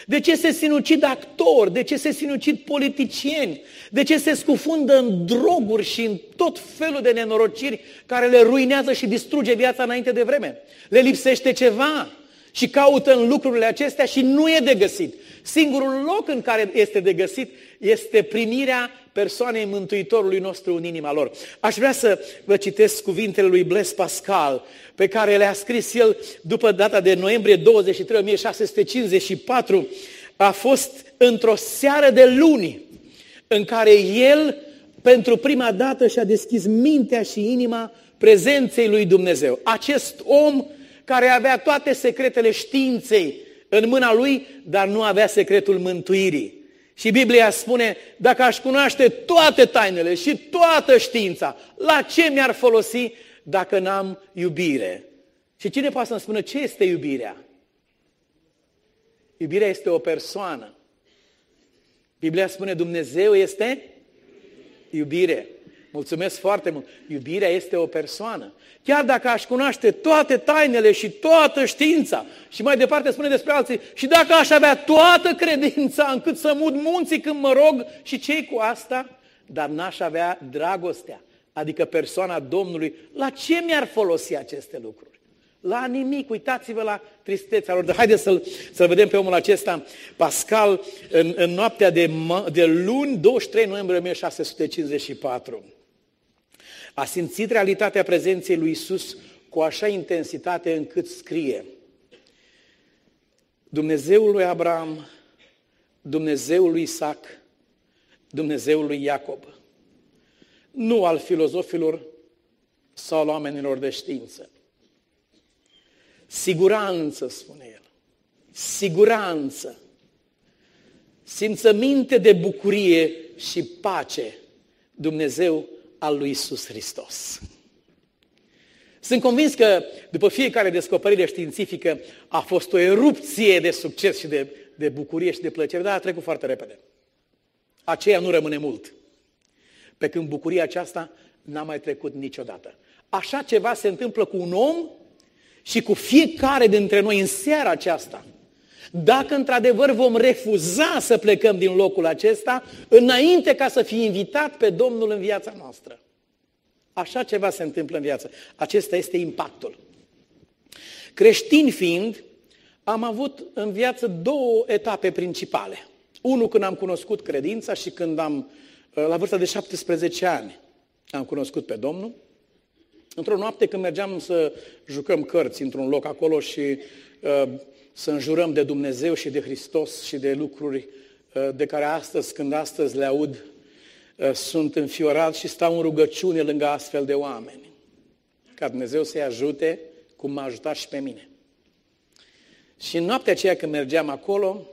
De ce se sinucid actori? De ce se sinucid politicieni? De ce se scufundă în droguri și în tot felul de nenorociri care le ruinează și distruge viața înainte de vreme? Le lipsește ceva și caută în lucrurile acestea și nu e de găsit. Singurul loc în care este de găsit este primirea persoanei Mântuitorului nostru în inima lor. Aș vrea să vă citesc cuvintele lui Blaise Pascal, pe care le-a scris el după data de noiembrie 23, 1654. A fost într-o seară de luni în care el, pentru prima dată, și-a deschis mintea și inima prezenței lui Dumnezeu. Acest om care avea toate secretele științei în mâna lui, dar nu avea secretul mântuirii. Și Biblia spune, dacă aș cunoaște toate tainele și toată știința, la ce mi-ar folosi dacă n-am iubire? Și cine poate să-mi spună ce este iubirea? Iubirea este o persoană. Biblia spune Dumnezeu este iubire. Mulțumesc foarte mult. Iubirea este o persoană. Chiar dacă aș cunoaște toate tainele și toată știința, și mai departe spune despre alții, și dacă aș avea toată credința încât să mut munții când mă rog și cei cu asta, dar n-aș avea dragostea, adică persoana Domnului, la ce mi-ar folosi aceste lucruri? La nimic, uitați-vă la tristețea lor. Haideți să-l, să vedem pe omul acesta, Pascal, în, în noaptea de, de luni, 23 noiembrie 1654. A simțit realitatea prezenței lui Isus cu așa intensitate încât scrie Dumnezeul lui Abraham, Dumnezeul lui Isaac, Dumnezeul lui Iacob. Nu al filozofilor sau al oamenilor de știință. Siguranță, spune el. Siguranță. Simțăminte de bucurie și pace. Dumnezeu al lui Isus Hristos. Sunt convins că după fiecare descoperire științifică a fost o erupție de succes și de, de bucurie și de plăcere, dar a trecut foarte repede. Aceea nu rămâne mult. Pe când bucuria aceasta n-a mai trecut niciodată. Așa ceva se întâmplă cu un om și cu fiecare dintre noi în seara aceasta. Dacă într-adevăr vom refuza să plecăm din locul acesta, înainte ca să fie invitat pe Domnul în viața noastră. Așa ceva se întâmplă în viață. Acesta este impactul. Creștin fiind, am avut în viață două etape principale. Unul când am cunoscut credința și când am, la vârsta de 17 ani, am cunoscut pe Domnul. Într-o noapte când mergeam să jucăm cărți într-un loc acolo și uh, să înjurăm de Dumnezeu și de Hristos și de lucruri uh, de care astăzi, când astăzi le aud, uh, sunt înfiorat și stau în rugăciune lângă astfel de oameni. Ca Dumnezeu să-i ajute cum m-a ajutat și pe mine. Și în noaptea aceea când mergeam acolo,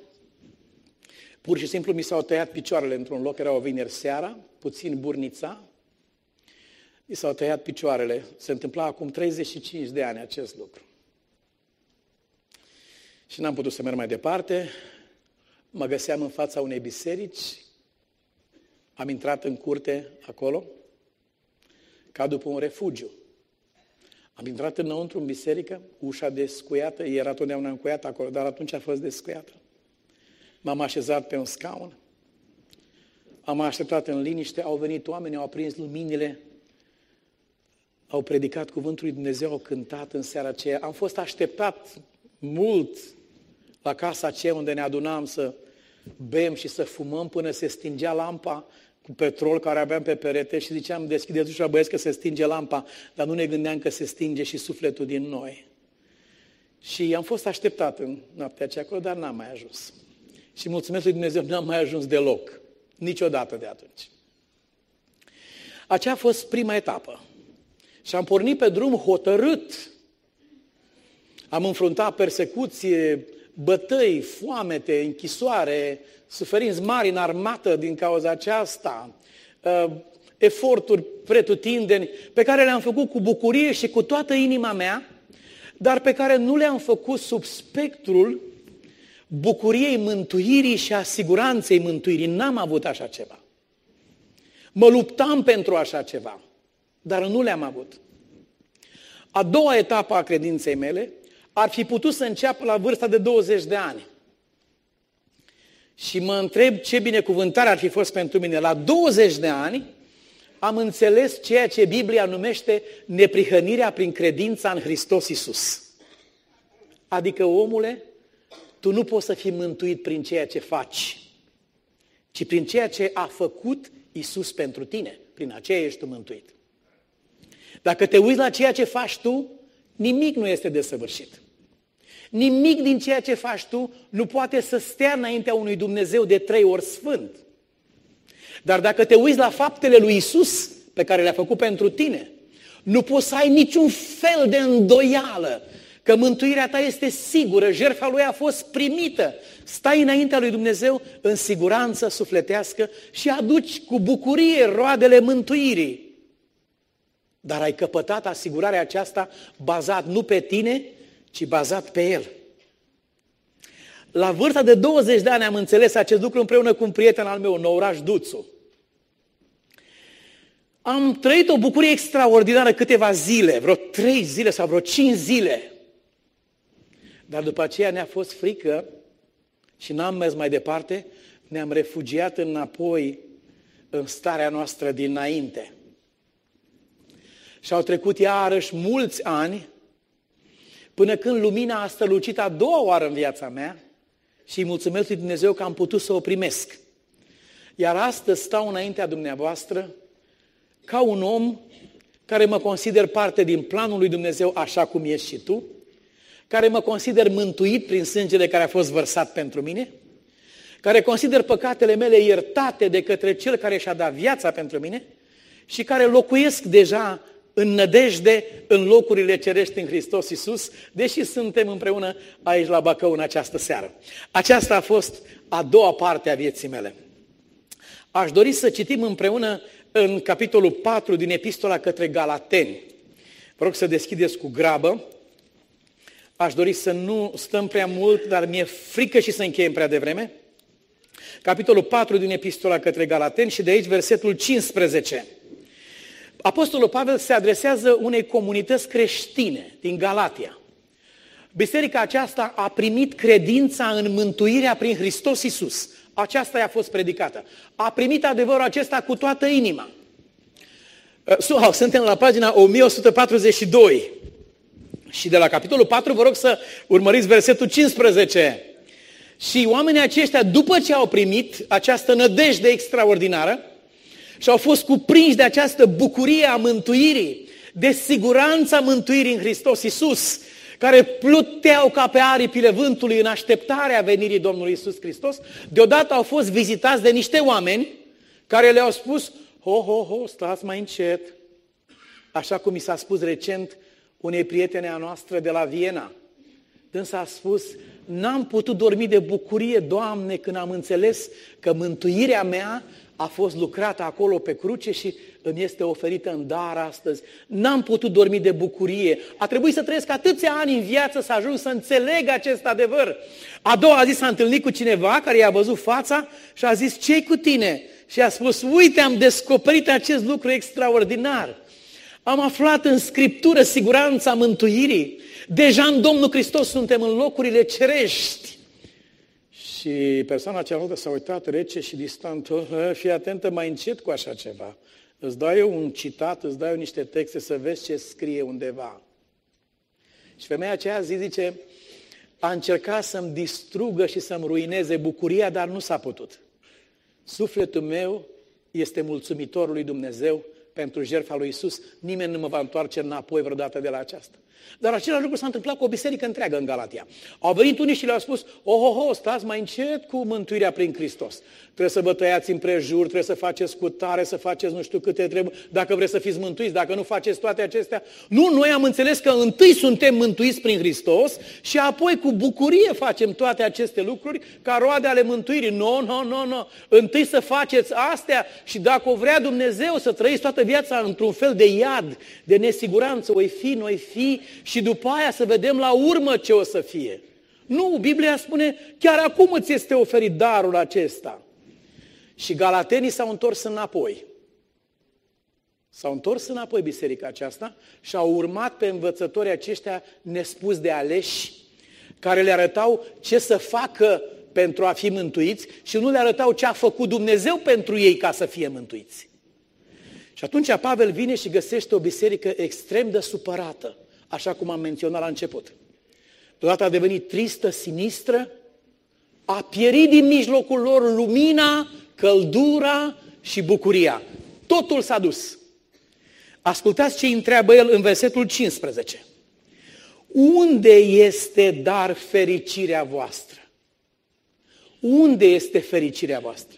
pur și simplu mi s-au tăiat picioarele într-un loc, era o vineri seara, puțin burnița, mi s-au tăiat picioarele. Se întâmpla acum 35 de ani acest lucru. Și n-am putut să merg mai departe. Mă găseam în fața unei biserici. Am intrat în curte acolo, ca după un refugiu. Am intrat înăuntru în biserică, ușa descuiată, era totdeauna încuiată acolo, dar atunci a fost descuiată. M-am așezat pe un scaun, am așteptat în liniște, au venit oameni, au aprins luminile, au predicat cuvântul lui Dumnezeu, au cântat în seara aceea. Am fost așteptat mult la casa aceea unde ne adunam să bem și să fumăm până se stingea lampa cu petrol care aveam pe perete și ziceam, deschideți ușa băieți că se stinge lampa, dar nu ne gândeam că se stinge și sufletul din noi. Și am fost așteptat în noaptea aceea acolo, dar n-am mai ajuns. Și mulțumesc lui Dumnezeu, n-am mai ajuns deloc. Niciodată de atunci. Aceea a fost prima etapă. Și am pornit pe drum hotărât. Am înfruntat persecuție, bătăi, foamete, închisoare, suferinți mari în armată din cauza aceasta, uh, eforturi pretutindeni pe care le-am făcut cu bucurie și cu toată inima mea, dar pe care nu le-am făcut sub spectrul bucuriei mântuirii și a siguranței mântuirii. N-am avut așa ceva. Mă luptam pentru așa ceva, dar nu le-am avut. A doua etapă a credinței mele ar fi putut să înceapă la vârsta de 20 de ani. Și mă întreb ce binecuvântare ar fi fost pentru mine. La 20 de ani am înțeles ceea ce Biblia numește neprihănirea prin credința în Hristos Isus. Adică, omule, tu nu poți să fii mântuit prin ceea ce faci, ci prin ceea ce a făcut Isus pentru tine. Prin aceea ești tu mântuit. Dacă te uiți la ceea ce faci tu, nimic nu este desăvârșit. Nimic din ceea ce faci tu nu poate să stea înaintea unui Dumnezeu de trei ori sfânt. Dar dacă te uiți la faptele lui Isus pe care le-a făcut pentru tine, nu poți să ai niciun fel de îndoială că mântuirea ta este sigură, jertfa lui a fost primită. Stai înaintea lui Dumnezeu în siguranță sufletească și aduci cu bucurie roadele mântuirii. Dar ai căpătat asigurarea aceasta bazat nu pe tine, ci bazat pe El. La vârsta de 20 de ani am înțeles acest lucru împreună cu un prieten al meu, Nouraș Duțu. Am trăit o bucurie extraordinară câteva zile, vreo trei zile sau vreo cinci zile. Dar după aceea ne-a fost frică și n-am mers mai departe, ne-am refugiat înapoi în starea noastră dinainte. Și au trecut iarăși mulți ani până când lumina a strălucit a doua oară în viața mea și îi mulțumesc lui Dumnezeu că am putut să o primesc. Iar astăzi stau înaintea dumneavoastră ca un om care mă consider parte din planul lui Dumnezeu așa cum ești și tu, care mă consider mântuit prin sângele care a fost vărsat pentru mine, care consider păcatele mele iertate de către Cel care și-a dat viața pentru mine și care locuiesc deja în nădejde în locurile cerești în Hristos Iisus, deși suntem împreună aici la Bacău în această seară. Aceasta a fost a doua parte a vieții mele. Aș dori să citim împreună în capitolul 4 din Epistola către Galateni. Vă rog să deschideți cu grabă. Aș dori să nu stăm prea mult, dar mi-e frică și să încheiem prea devreme. Capitolul 4 din Epistola către Galateni și de aici versetul 15. Apostolul Pavel se adresează unei comunități creștine din Galatia. Biserica aceasta a primit credința în mântuirea prin Hristos Isus. Aceasta i-a fost predicată. A primit adevărul acesta cu toată inima. Uh, suntem la pagina 1142. Și de la capitolul 4 vă rog să urmăriți versetul 15. Și oamenii aceștia, după ce au primit această nădejde extraordinară și au fost cuprinși de această bucurie a mântuirii, de siguranța mântuirii în Hristos Isus, care pluteau ca pe aripile vântului în așteptarea venirii Domnului Isus Hristos, deodată au fost vizitați de niște oameni care le-au spus, ho, ho, ho, stați mai încet. Așa cum mi s-a spus recent unei prietene a noastră de la Viena. Dânsa a spus, n-am putut dormi de bucurie, Doamne, când am înțeles că mântuirea mea a fost lucrată acolo pe cruce și îmi este oferită în dar astăzi. N-am putut dormi de bucurie. A trebuit să trăiesc atâția ani în viață să ajung să înțeleg acest adevăr. A doua zi s-a întâlnit cu cineva care i-a văzut fața și a zis, ce cu tine? Și a spus, uite, am descoperit acest lucru extraordinar. Am aflat în Scriptură siguranța mântuirii. Deja în Domnul Hristos suntem în locurile cerești. Și persoana cealaltă s-a uitat rece și distant, fii atentă mai încet cu așa ceva. Îți dau eu un citat, îți dau eu niște texte să vezi ce scrie undeva. Și femeia aceea zi zice, a încercat să-mi distrugă și să-mi ruineze bucuria, dar nu s-a putut. Sufletul meu este mulțumitor lui Dumnezeu pentru jertfa lui Isus. Nimeni nu mă va întoarce înapoi vreodată de la aceasta. Dar același lucru s-a întâmplat cu o biserică întreagă în Galatia. Au venit unii și le-au spus, oh, oh, oh, stați mai încet cu mântuirea prin Hristos. Trebuie să vă tăiați împrejur, trebuie să faceți cu tare, să faceți nu știu câte trebuie, dacă vreți să fiți mântuiți, dacă nu faceți toate acestea. Nu, noi am înțeles că întâi suntem mântuiți prin Hristos și apoi cu bucurie facem toate aceste lucruri ca roade ale mântuirii. Nu, no, nu, no, nu, no, nu. Întâi să faceți astea și dacă o vrea Dumnezeu să trăiți toată viața într-un fel de iad, de nesiguranță, oi fi, noi fi și după aia să vedem la urmă ce o să fie. Nu, Biblia spune, chiar acum îți este oferit darul acesta. Și galatenii s-au întors înapoi. S-au întors înapoi biserica aceasta și au urmat pe învățătorii aceștia nespus de aleși, care le arătau ce să facă pentru a fi mântuiți și nu le arătau ce a făcut Dumnezeu pentru ei ca să fie mântuiți. Și atunci Pavel vine și găsește o biserică extrem de supărată, așa cum am menționat la început. Deodată a devenit tristă, sinistră, a pierit din mijlocul lor lumina, căldura și bucuria. Totul s-a dus. Ascultați ce întreabă el în versetul 15. Unde este dar fericirea voastră? Unde este fericirea voastră?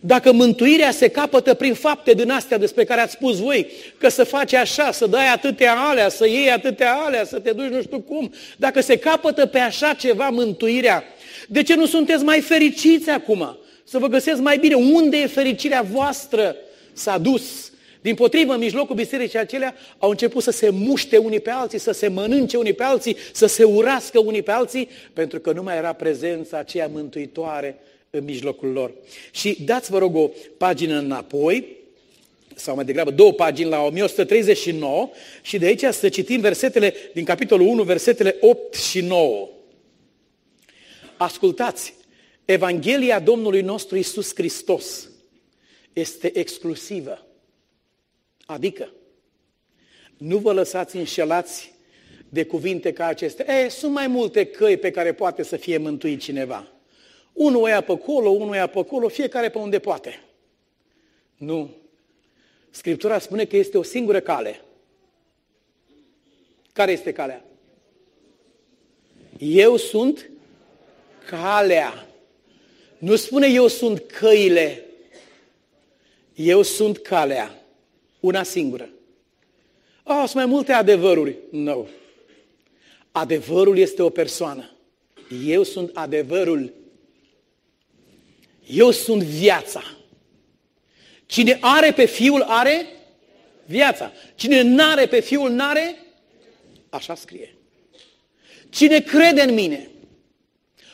Dacă mântuirea se capătă prin fapte din astea despre care ați spus voi, că să faci așa, să dai atâtea alea, să iei atâtea alea, să te duci nu știu cum, dacă se capătă pe așa ceva mântuirea, de ce nu sunteți mai fericiți acum? Să vă găsesc mai bine. Unde e fericirea voastră? S-a dus. Din potrivă, în mijlocul bisericii acelea au început să se muște unii pe alții, să se mănânce unii pe alții, să se urască unii pe alții, pentru că nu mai era prezența aceea mântuitoare în mijlocul lor. Și dați, vă rog, o pagină înapoi, sau mai degrabă două pagini la 1139 și de aici să citim versetele din capitolul 1, versetele 8 și 9. Ascultați, Evanghelia Domnului nostru Isus Hristos este exclusivă. Adică, Nu vă lăsați înșelați de cuvinte ca acestea. E, sunt mai multe căi pe care poate să fie mântuit cineva. Unul o ia pe acolo, unul o ia pe acolo, fiecare pe unde poate. Nu. Scriptura spune că este o singură cale. Care este calea? Eu sunt calea. Nu spune eu sunt căile. Eu sunt calea. Una singură. Oh, sunt mai multe adevăruri. Nu. No. Adevărul este o persoană. Eu sunt adevărul. Eu sunt viața. Cine are pe Fiul are viața. Cine n-are pe Fiul n-are, așa scrie. Cine crede în mine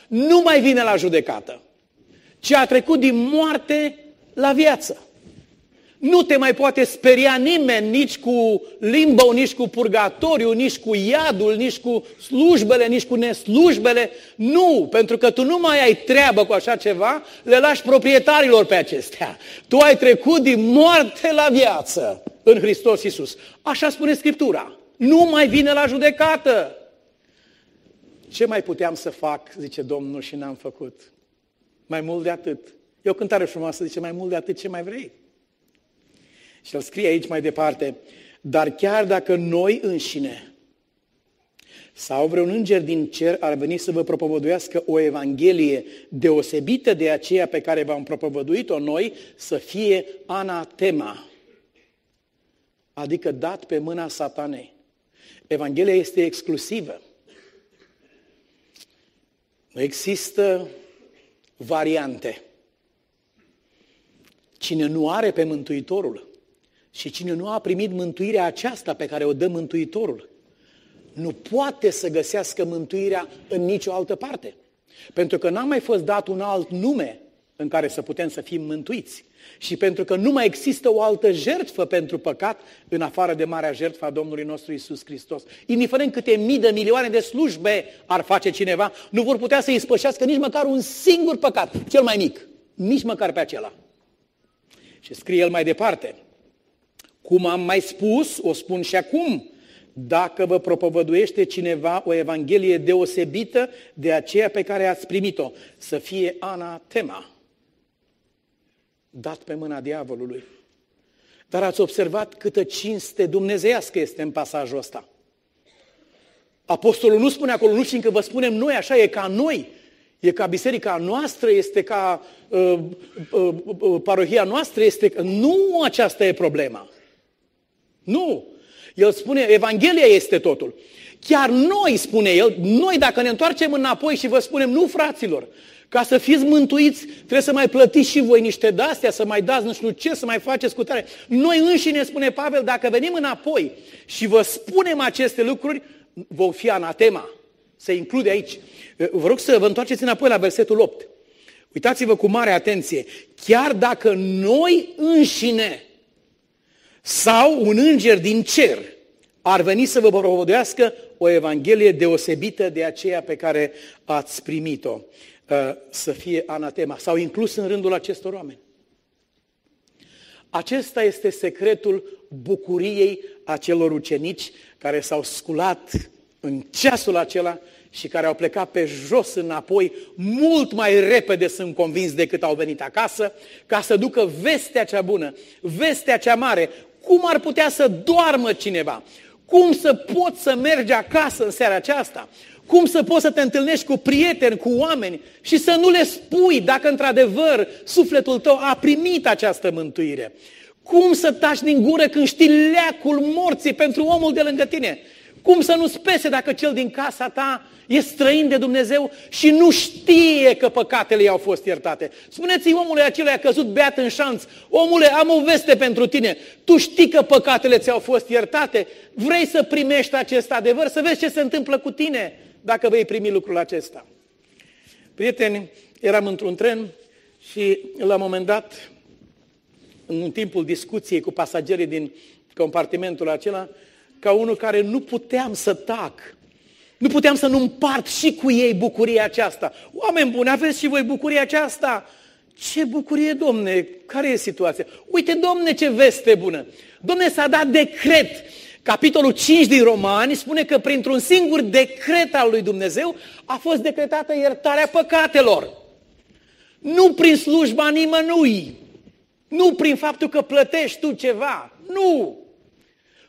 nu mai vine la judecată, ci a trecut din moarte la viață. Nu te mai poate speria nimeni nici cu limbă, nici cu purgatoriu, nici cu iadul, nici cu slujbele, nici cu neslujbele. Nu, pentru că tu nu mai ai treabă cu așa ceva, le lași proprietarilor pe acestea. Tu ai trecut din moarte la viață în Hristos Iisus. Așa spune Scriptura. Nu mai vine la judecată. Ce mai puteam să fac, zice Domnul, și n-am făcut? Mai mult de atât. E o cântare frumoasă, zice, mai mult de atât, ce mai vrei? Și el scrie aici mai departe, dar chiar dacă noi înșine sau vreun înger din cer ar veni să vă propovăduiască o evanghelie deosebită de aceea pe care v-am propovăduit-o noi, să fie anatema, adică dat pe mâna satanei. Evanghelia este exclusivă. Nu există variante. Cine nu are pe Mântuitorul și cine nu a primit mântuirea aceasta pe care o dă Mântuitorul, nu poate să găsească mântuirea în nicio altă parte. Pentru că n-a mai fost dat un alt nume în care să putem să fim mântuiți. Și pentru că nu mai există o altă jertfă pentru păcat în afară de marea jertfă a Domnului nostru Isus Hristos. Indiferent câte mii de milioane de slujbe ar face cineva, nu vor putea să îi spășească nici măcar un singur păcat, cel mai mic, nici măcar pe acela. Și scrie el mai departe, cum am mai spus, o spun și acum, dacă vă propovăduiește cineva o evanghelie deosebită de aceea pe care ați primit-o, să fie anatema dat pe mâna diavolului. Dar ați observat câtă cinste dumnezeiască este în pasajul ăsta. Apostolul nu spune acolo, nu fiindcă vă spunem noi, așa e ca noi, e ca biserica noastră, este ca uh, uh, uh, parohia noastră, este... Nu aceasta e problema. Nu. El spune, Evanghelia este totul. Chiar noi, spune el, noi dacă ne întoarcem înapoi și vă spunem, nu fraților, ca să fiți mântuiți, trebuie să mai plătiți și voi niște de-astea, să mai dați nu știu ce, să mai faceți cu tare. Noi înșine, spune Pavel, dacă venim înapoi și vă spunem aceste lucruri, vom fi anatema. Se include aici. Vă rog să vă întoarceți înapoi la versetul 8. Uitați-vă cu mare atenție. Chiar dacă noi înșine sau un înger din cer ar veni să vă propovăduiască o evanghelie deosebită de aceea pe care ați primit-o. Uh, să fie anatema sau inclus în rândul acestor oameni. Acesta este secretul bucuriei acelor ucenici care s-au sculat în ceasul acela și care au plecat pe jos înapoi mult mai repede, sunt convins, decât au venit acasă, ca să ducă vestea cea bună, vestea cea mare. Cum ar putea să doarmă cineva? Cum să poți să mergi acasă în seara aceasta? Cum să poți să te întâlnești cu prieteni, cu oameni și să nu le spui dacă într-adevăr sufletul tău a primit această mântuire? Cum să taci din gură când știi leacul morții pentru omul de lângă tine? Cum să nu spese dacă cel din casa ta e străin de Dumnezeu și nu știe că păcatele i-au fost iertate? Spuneți-i omului acela a căzut beat în șanț, omule, am o veste pentru tine, tu știi că păcatele ți-au fost iertate, vrei să primești acest adevăr, să vezi ce se întâmplă cu tine dacă vei primi lucrul acesta. Prieteni, eram într-un tren și la un moment dat, în timpul discuției cu pasagerii din compartimentul acela, ca unul care nu puteam să tac, nu puteam să nu împart și cu ei bucuria aceasta. Oameni buni, aveți și voi bucuria aceasta? Ce bucurie, domne! Care e situația? Uite, domne, ce veste bună! Domne, s-a dat decret Capitolul 5 din Romani spune că printr-un singur decret al lui Dumnezeu a fost decretată iertarea păcatelor. Nu prin slujba nimănui, nu prin faptul că plătești tu ceva, nu.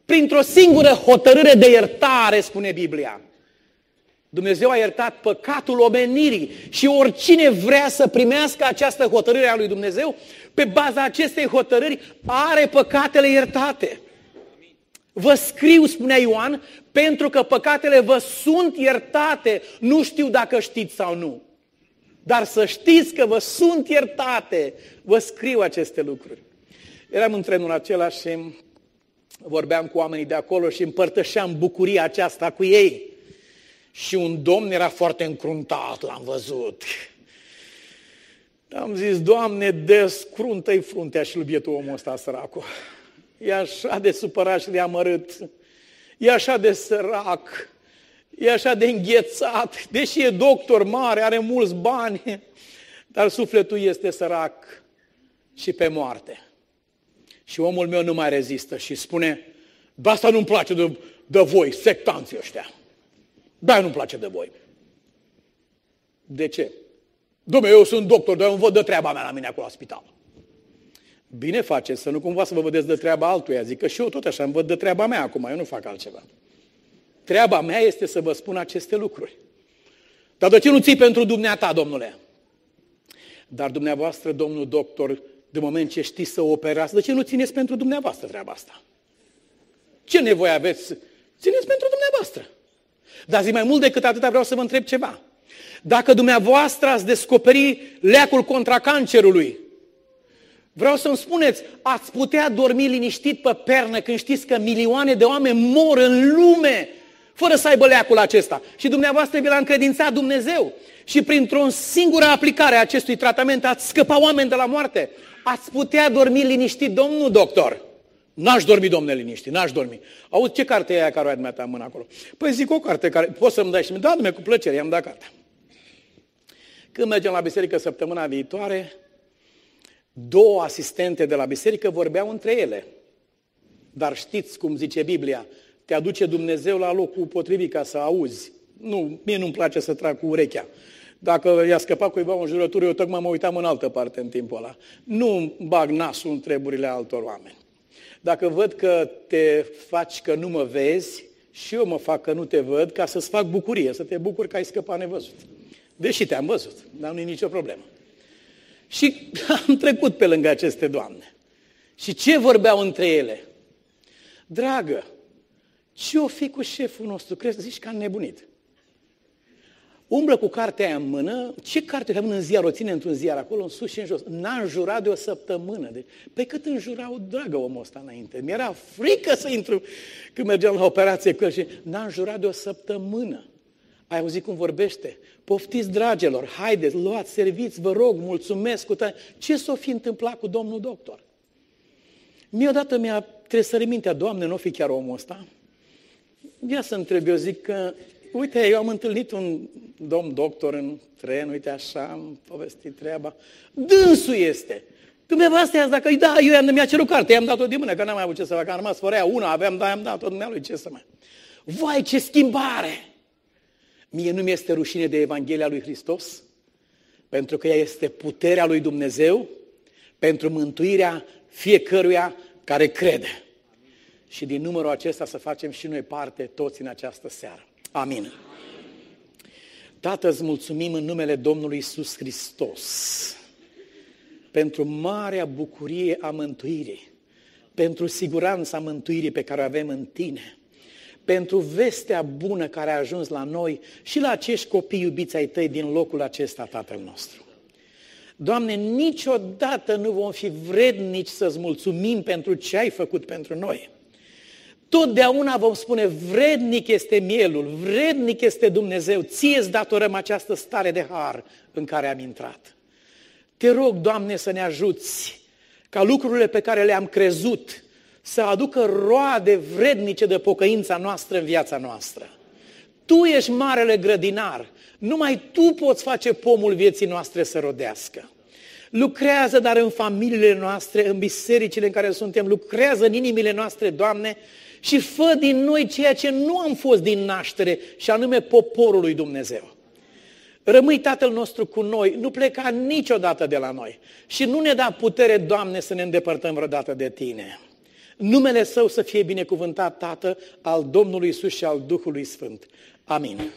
Printr-o singură hotărâre de iertare, spune Biblia. Dumnezeu a iertat păcatul omenirii și oricine vrea să primească această hotărâre a lui Dumnezeu, pe baza acestei hotărâri are păcatele iertate. Vă scriu, spunea Ioan, pentru că păcatele vă sunt iertate. Nu știu dacă știți sau nu. Dar să știți că vă sunt iertate. Vă scriu aceste lucruri. Eram în trenul acela și vorbeam cu oamenii de acolo și împărtășeam bucuria aceasta cu ei. Și un domn era foarte încruntat, l-am văzut. Am zis, Doamne, descruntă-i fruntea și bietul omul ăsta, săracul. E așa de supărat și de amărât. E așa de sărac. E așa de înghețat. Deși e doctor mare, are mulți bani, dar sufletul este sărac și pe moarte. Și omul meu nu mai rezistă și spune, da, asta nu-mi place de, de voi, sectanții ăștia. Da, nu-mi place de voi. De ce? Dom'le, eu sunt doctor, dar eu văd de treaba mea la mine acolo la spital. Bine faceți, să nu cumva să vă vedeți de treaba altuia. Zic că și eu tot așa îmi văd de treaba mea acum, eu nu fac altceva. Treaba mea este să vă spun aceste lucruri. Dar de ce nu ții pentru dumneata, domnule? Dar dumneavoastră, domnul doctor, de moment ce știți să operați, de ce nu țineți pentru dumneavoastră treaba asta? Ce nevoie aveți? Țineți pentru dumneavoastră. Dar zi mai mult decât atât vreau să vă întreb ceva. Dacă dumneavoastră ați descoperi leacul contra cancerului, vreau să-mi spuneți, ați putea dormi liniștit pe pernă când știți că milioane de oameni mor în lume fără să aibă leacul acesta. Și dumneavoastră vi l-a încredințat Dumnezeu. Și printr-o singură aplicare a acestui tratament ați scăpa oameni de la moarte. Ați putea dormi liniștit, domnul doctor. N-aș dormi, domnule, liniștit, n-aș dormi. Auzi, ce carte e aia care o ai dumneata în mână acolo? Păi zic o carte care, poți să-mi dai și mi Da, domnule, cu plăcere, i-am dat cartea. Când mergem la biserică săptămâna viitoare, două asistente de la biserică vorbeau între ele. Dar știți cum zice Biblia, te aduce Dumnezeu la locul potrivit ca să auzi. Nu, mie nu-mi place să trag cu urechea. Dacă i-a scăpat cuiva în jurătură, eu tocmai mă uitam în altă parte în timpul ăla. Nu bag nasul în treburile altor oameni. Dacă văd că te faci că nu mă vezi, și eu mă fac că nu te văd, ca să-ți fac bucurie, să te bucuri că ai scăpat nevăzut. Deși te-am văzut, dar nu e nicio problemă. Și am trecut pe lângă aceste doamne. Și ce vorbeau între ele? Dragă, ce o fi cu șeful nostru? Crezi, zici că a nebunit. Umblă cu cartea aia în mână, ce carte în mână în ziar, o ține într-un ziar acolo, în sus și în jos. N-a înjurat de o săptămână. De... Pe cât înjurau dragă omul ăsta înainte. Mi-era frică să intru când mergeam la operație cu el și n-a înjurat de o săptămână. Ai auzit cum vorbește? Poftiți, dragilor, haideți, luați, serviți, vă rog, mulțumesc cu tare. Ce s-o fi întâmplat cu domnul doctor? Mie odată mi-a tresărit mintea, Doamne, nu fi chiar omul ăsta? Ia să întreb, eu zic că, uite, eu am întâlnit un domn doctor în tren, uite așa, am povestit treaba. Dânsul este. Dumneavoastră i-ați dacă da, eu mi-a cerut carte, i-am dat-o de mână, că n-am mai avut ce să fac, am rămas fără ea, una aveam, da, am dat-o dumnealui, ce să mai... Vai, ce schimbare! Mie nu mi-este rușine de Evanghelia lui Hristos, pentru că ea este puterea lui Dumnezeu pentru mântuirea fiecăruia care crede. Și din numărul acesta să facem și noi parte toți în această seară. Amin. Tată, îți mulțumim în numele Domnului Isus Hristos pentru marea bucurie a mântuirii, pentru siguranța mântuirii pe care o avem în Tine pentru vestea bună care a ajuns la noi și la acești copii iubiți ai tăi din locul acesta, Tatăl nostru. Doamne, niciodată nu vom fi vrednici să-ți mulțumim pentru ce ai făcut pentru noi. Totdeauna vom spune, vrednic este mielul, vrednic este Dumnezeu, ție îți datorăm această stare de har în care am intrat. Te rog, Doamne, să ne ajuți ca lucrurile pe care le-am crezut să aducă roade vrednice de pocăința noastră în viața noastră. Tu ești marele grădinar, numai tu poți face pomul vieții noastre să rodească. Lucrează, dar în familiile noastre, în bisericile în care suntem, lucrează în inimile noastre, Doamne, și fă din noi ceea ce nu am fost din naștere, și anume poporul lui Dumnezeu. Rămâi Tatăl nostru cu noi, nu pleca niciodată de la noi și nu ne da putere, Doamne, să ne îndepărtăm vreodată de Tine. Numele Său să fie binecuvântat, Tată, al Domnului Isus și al Duhului Sfânt. Amin.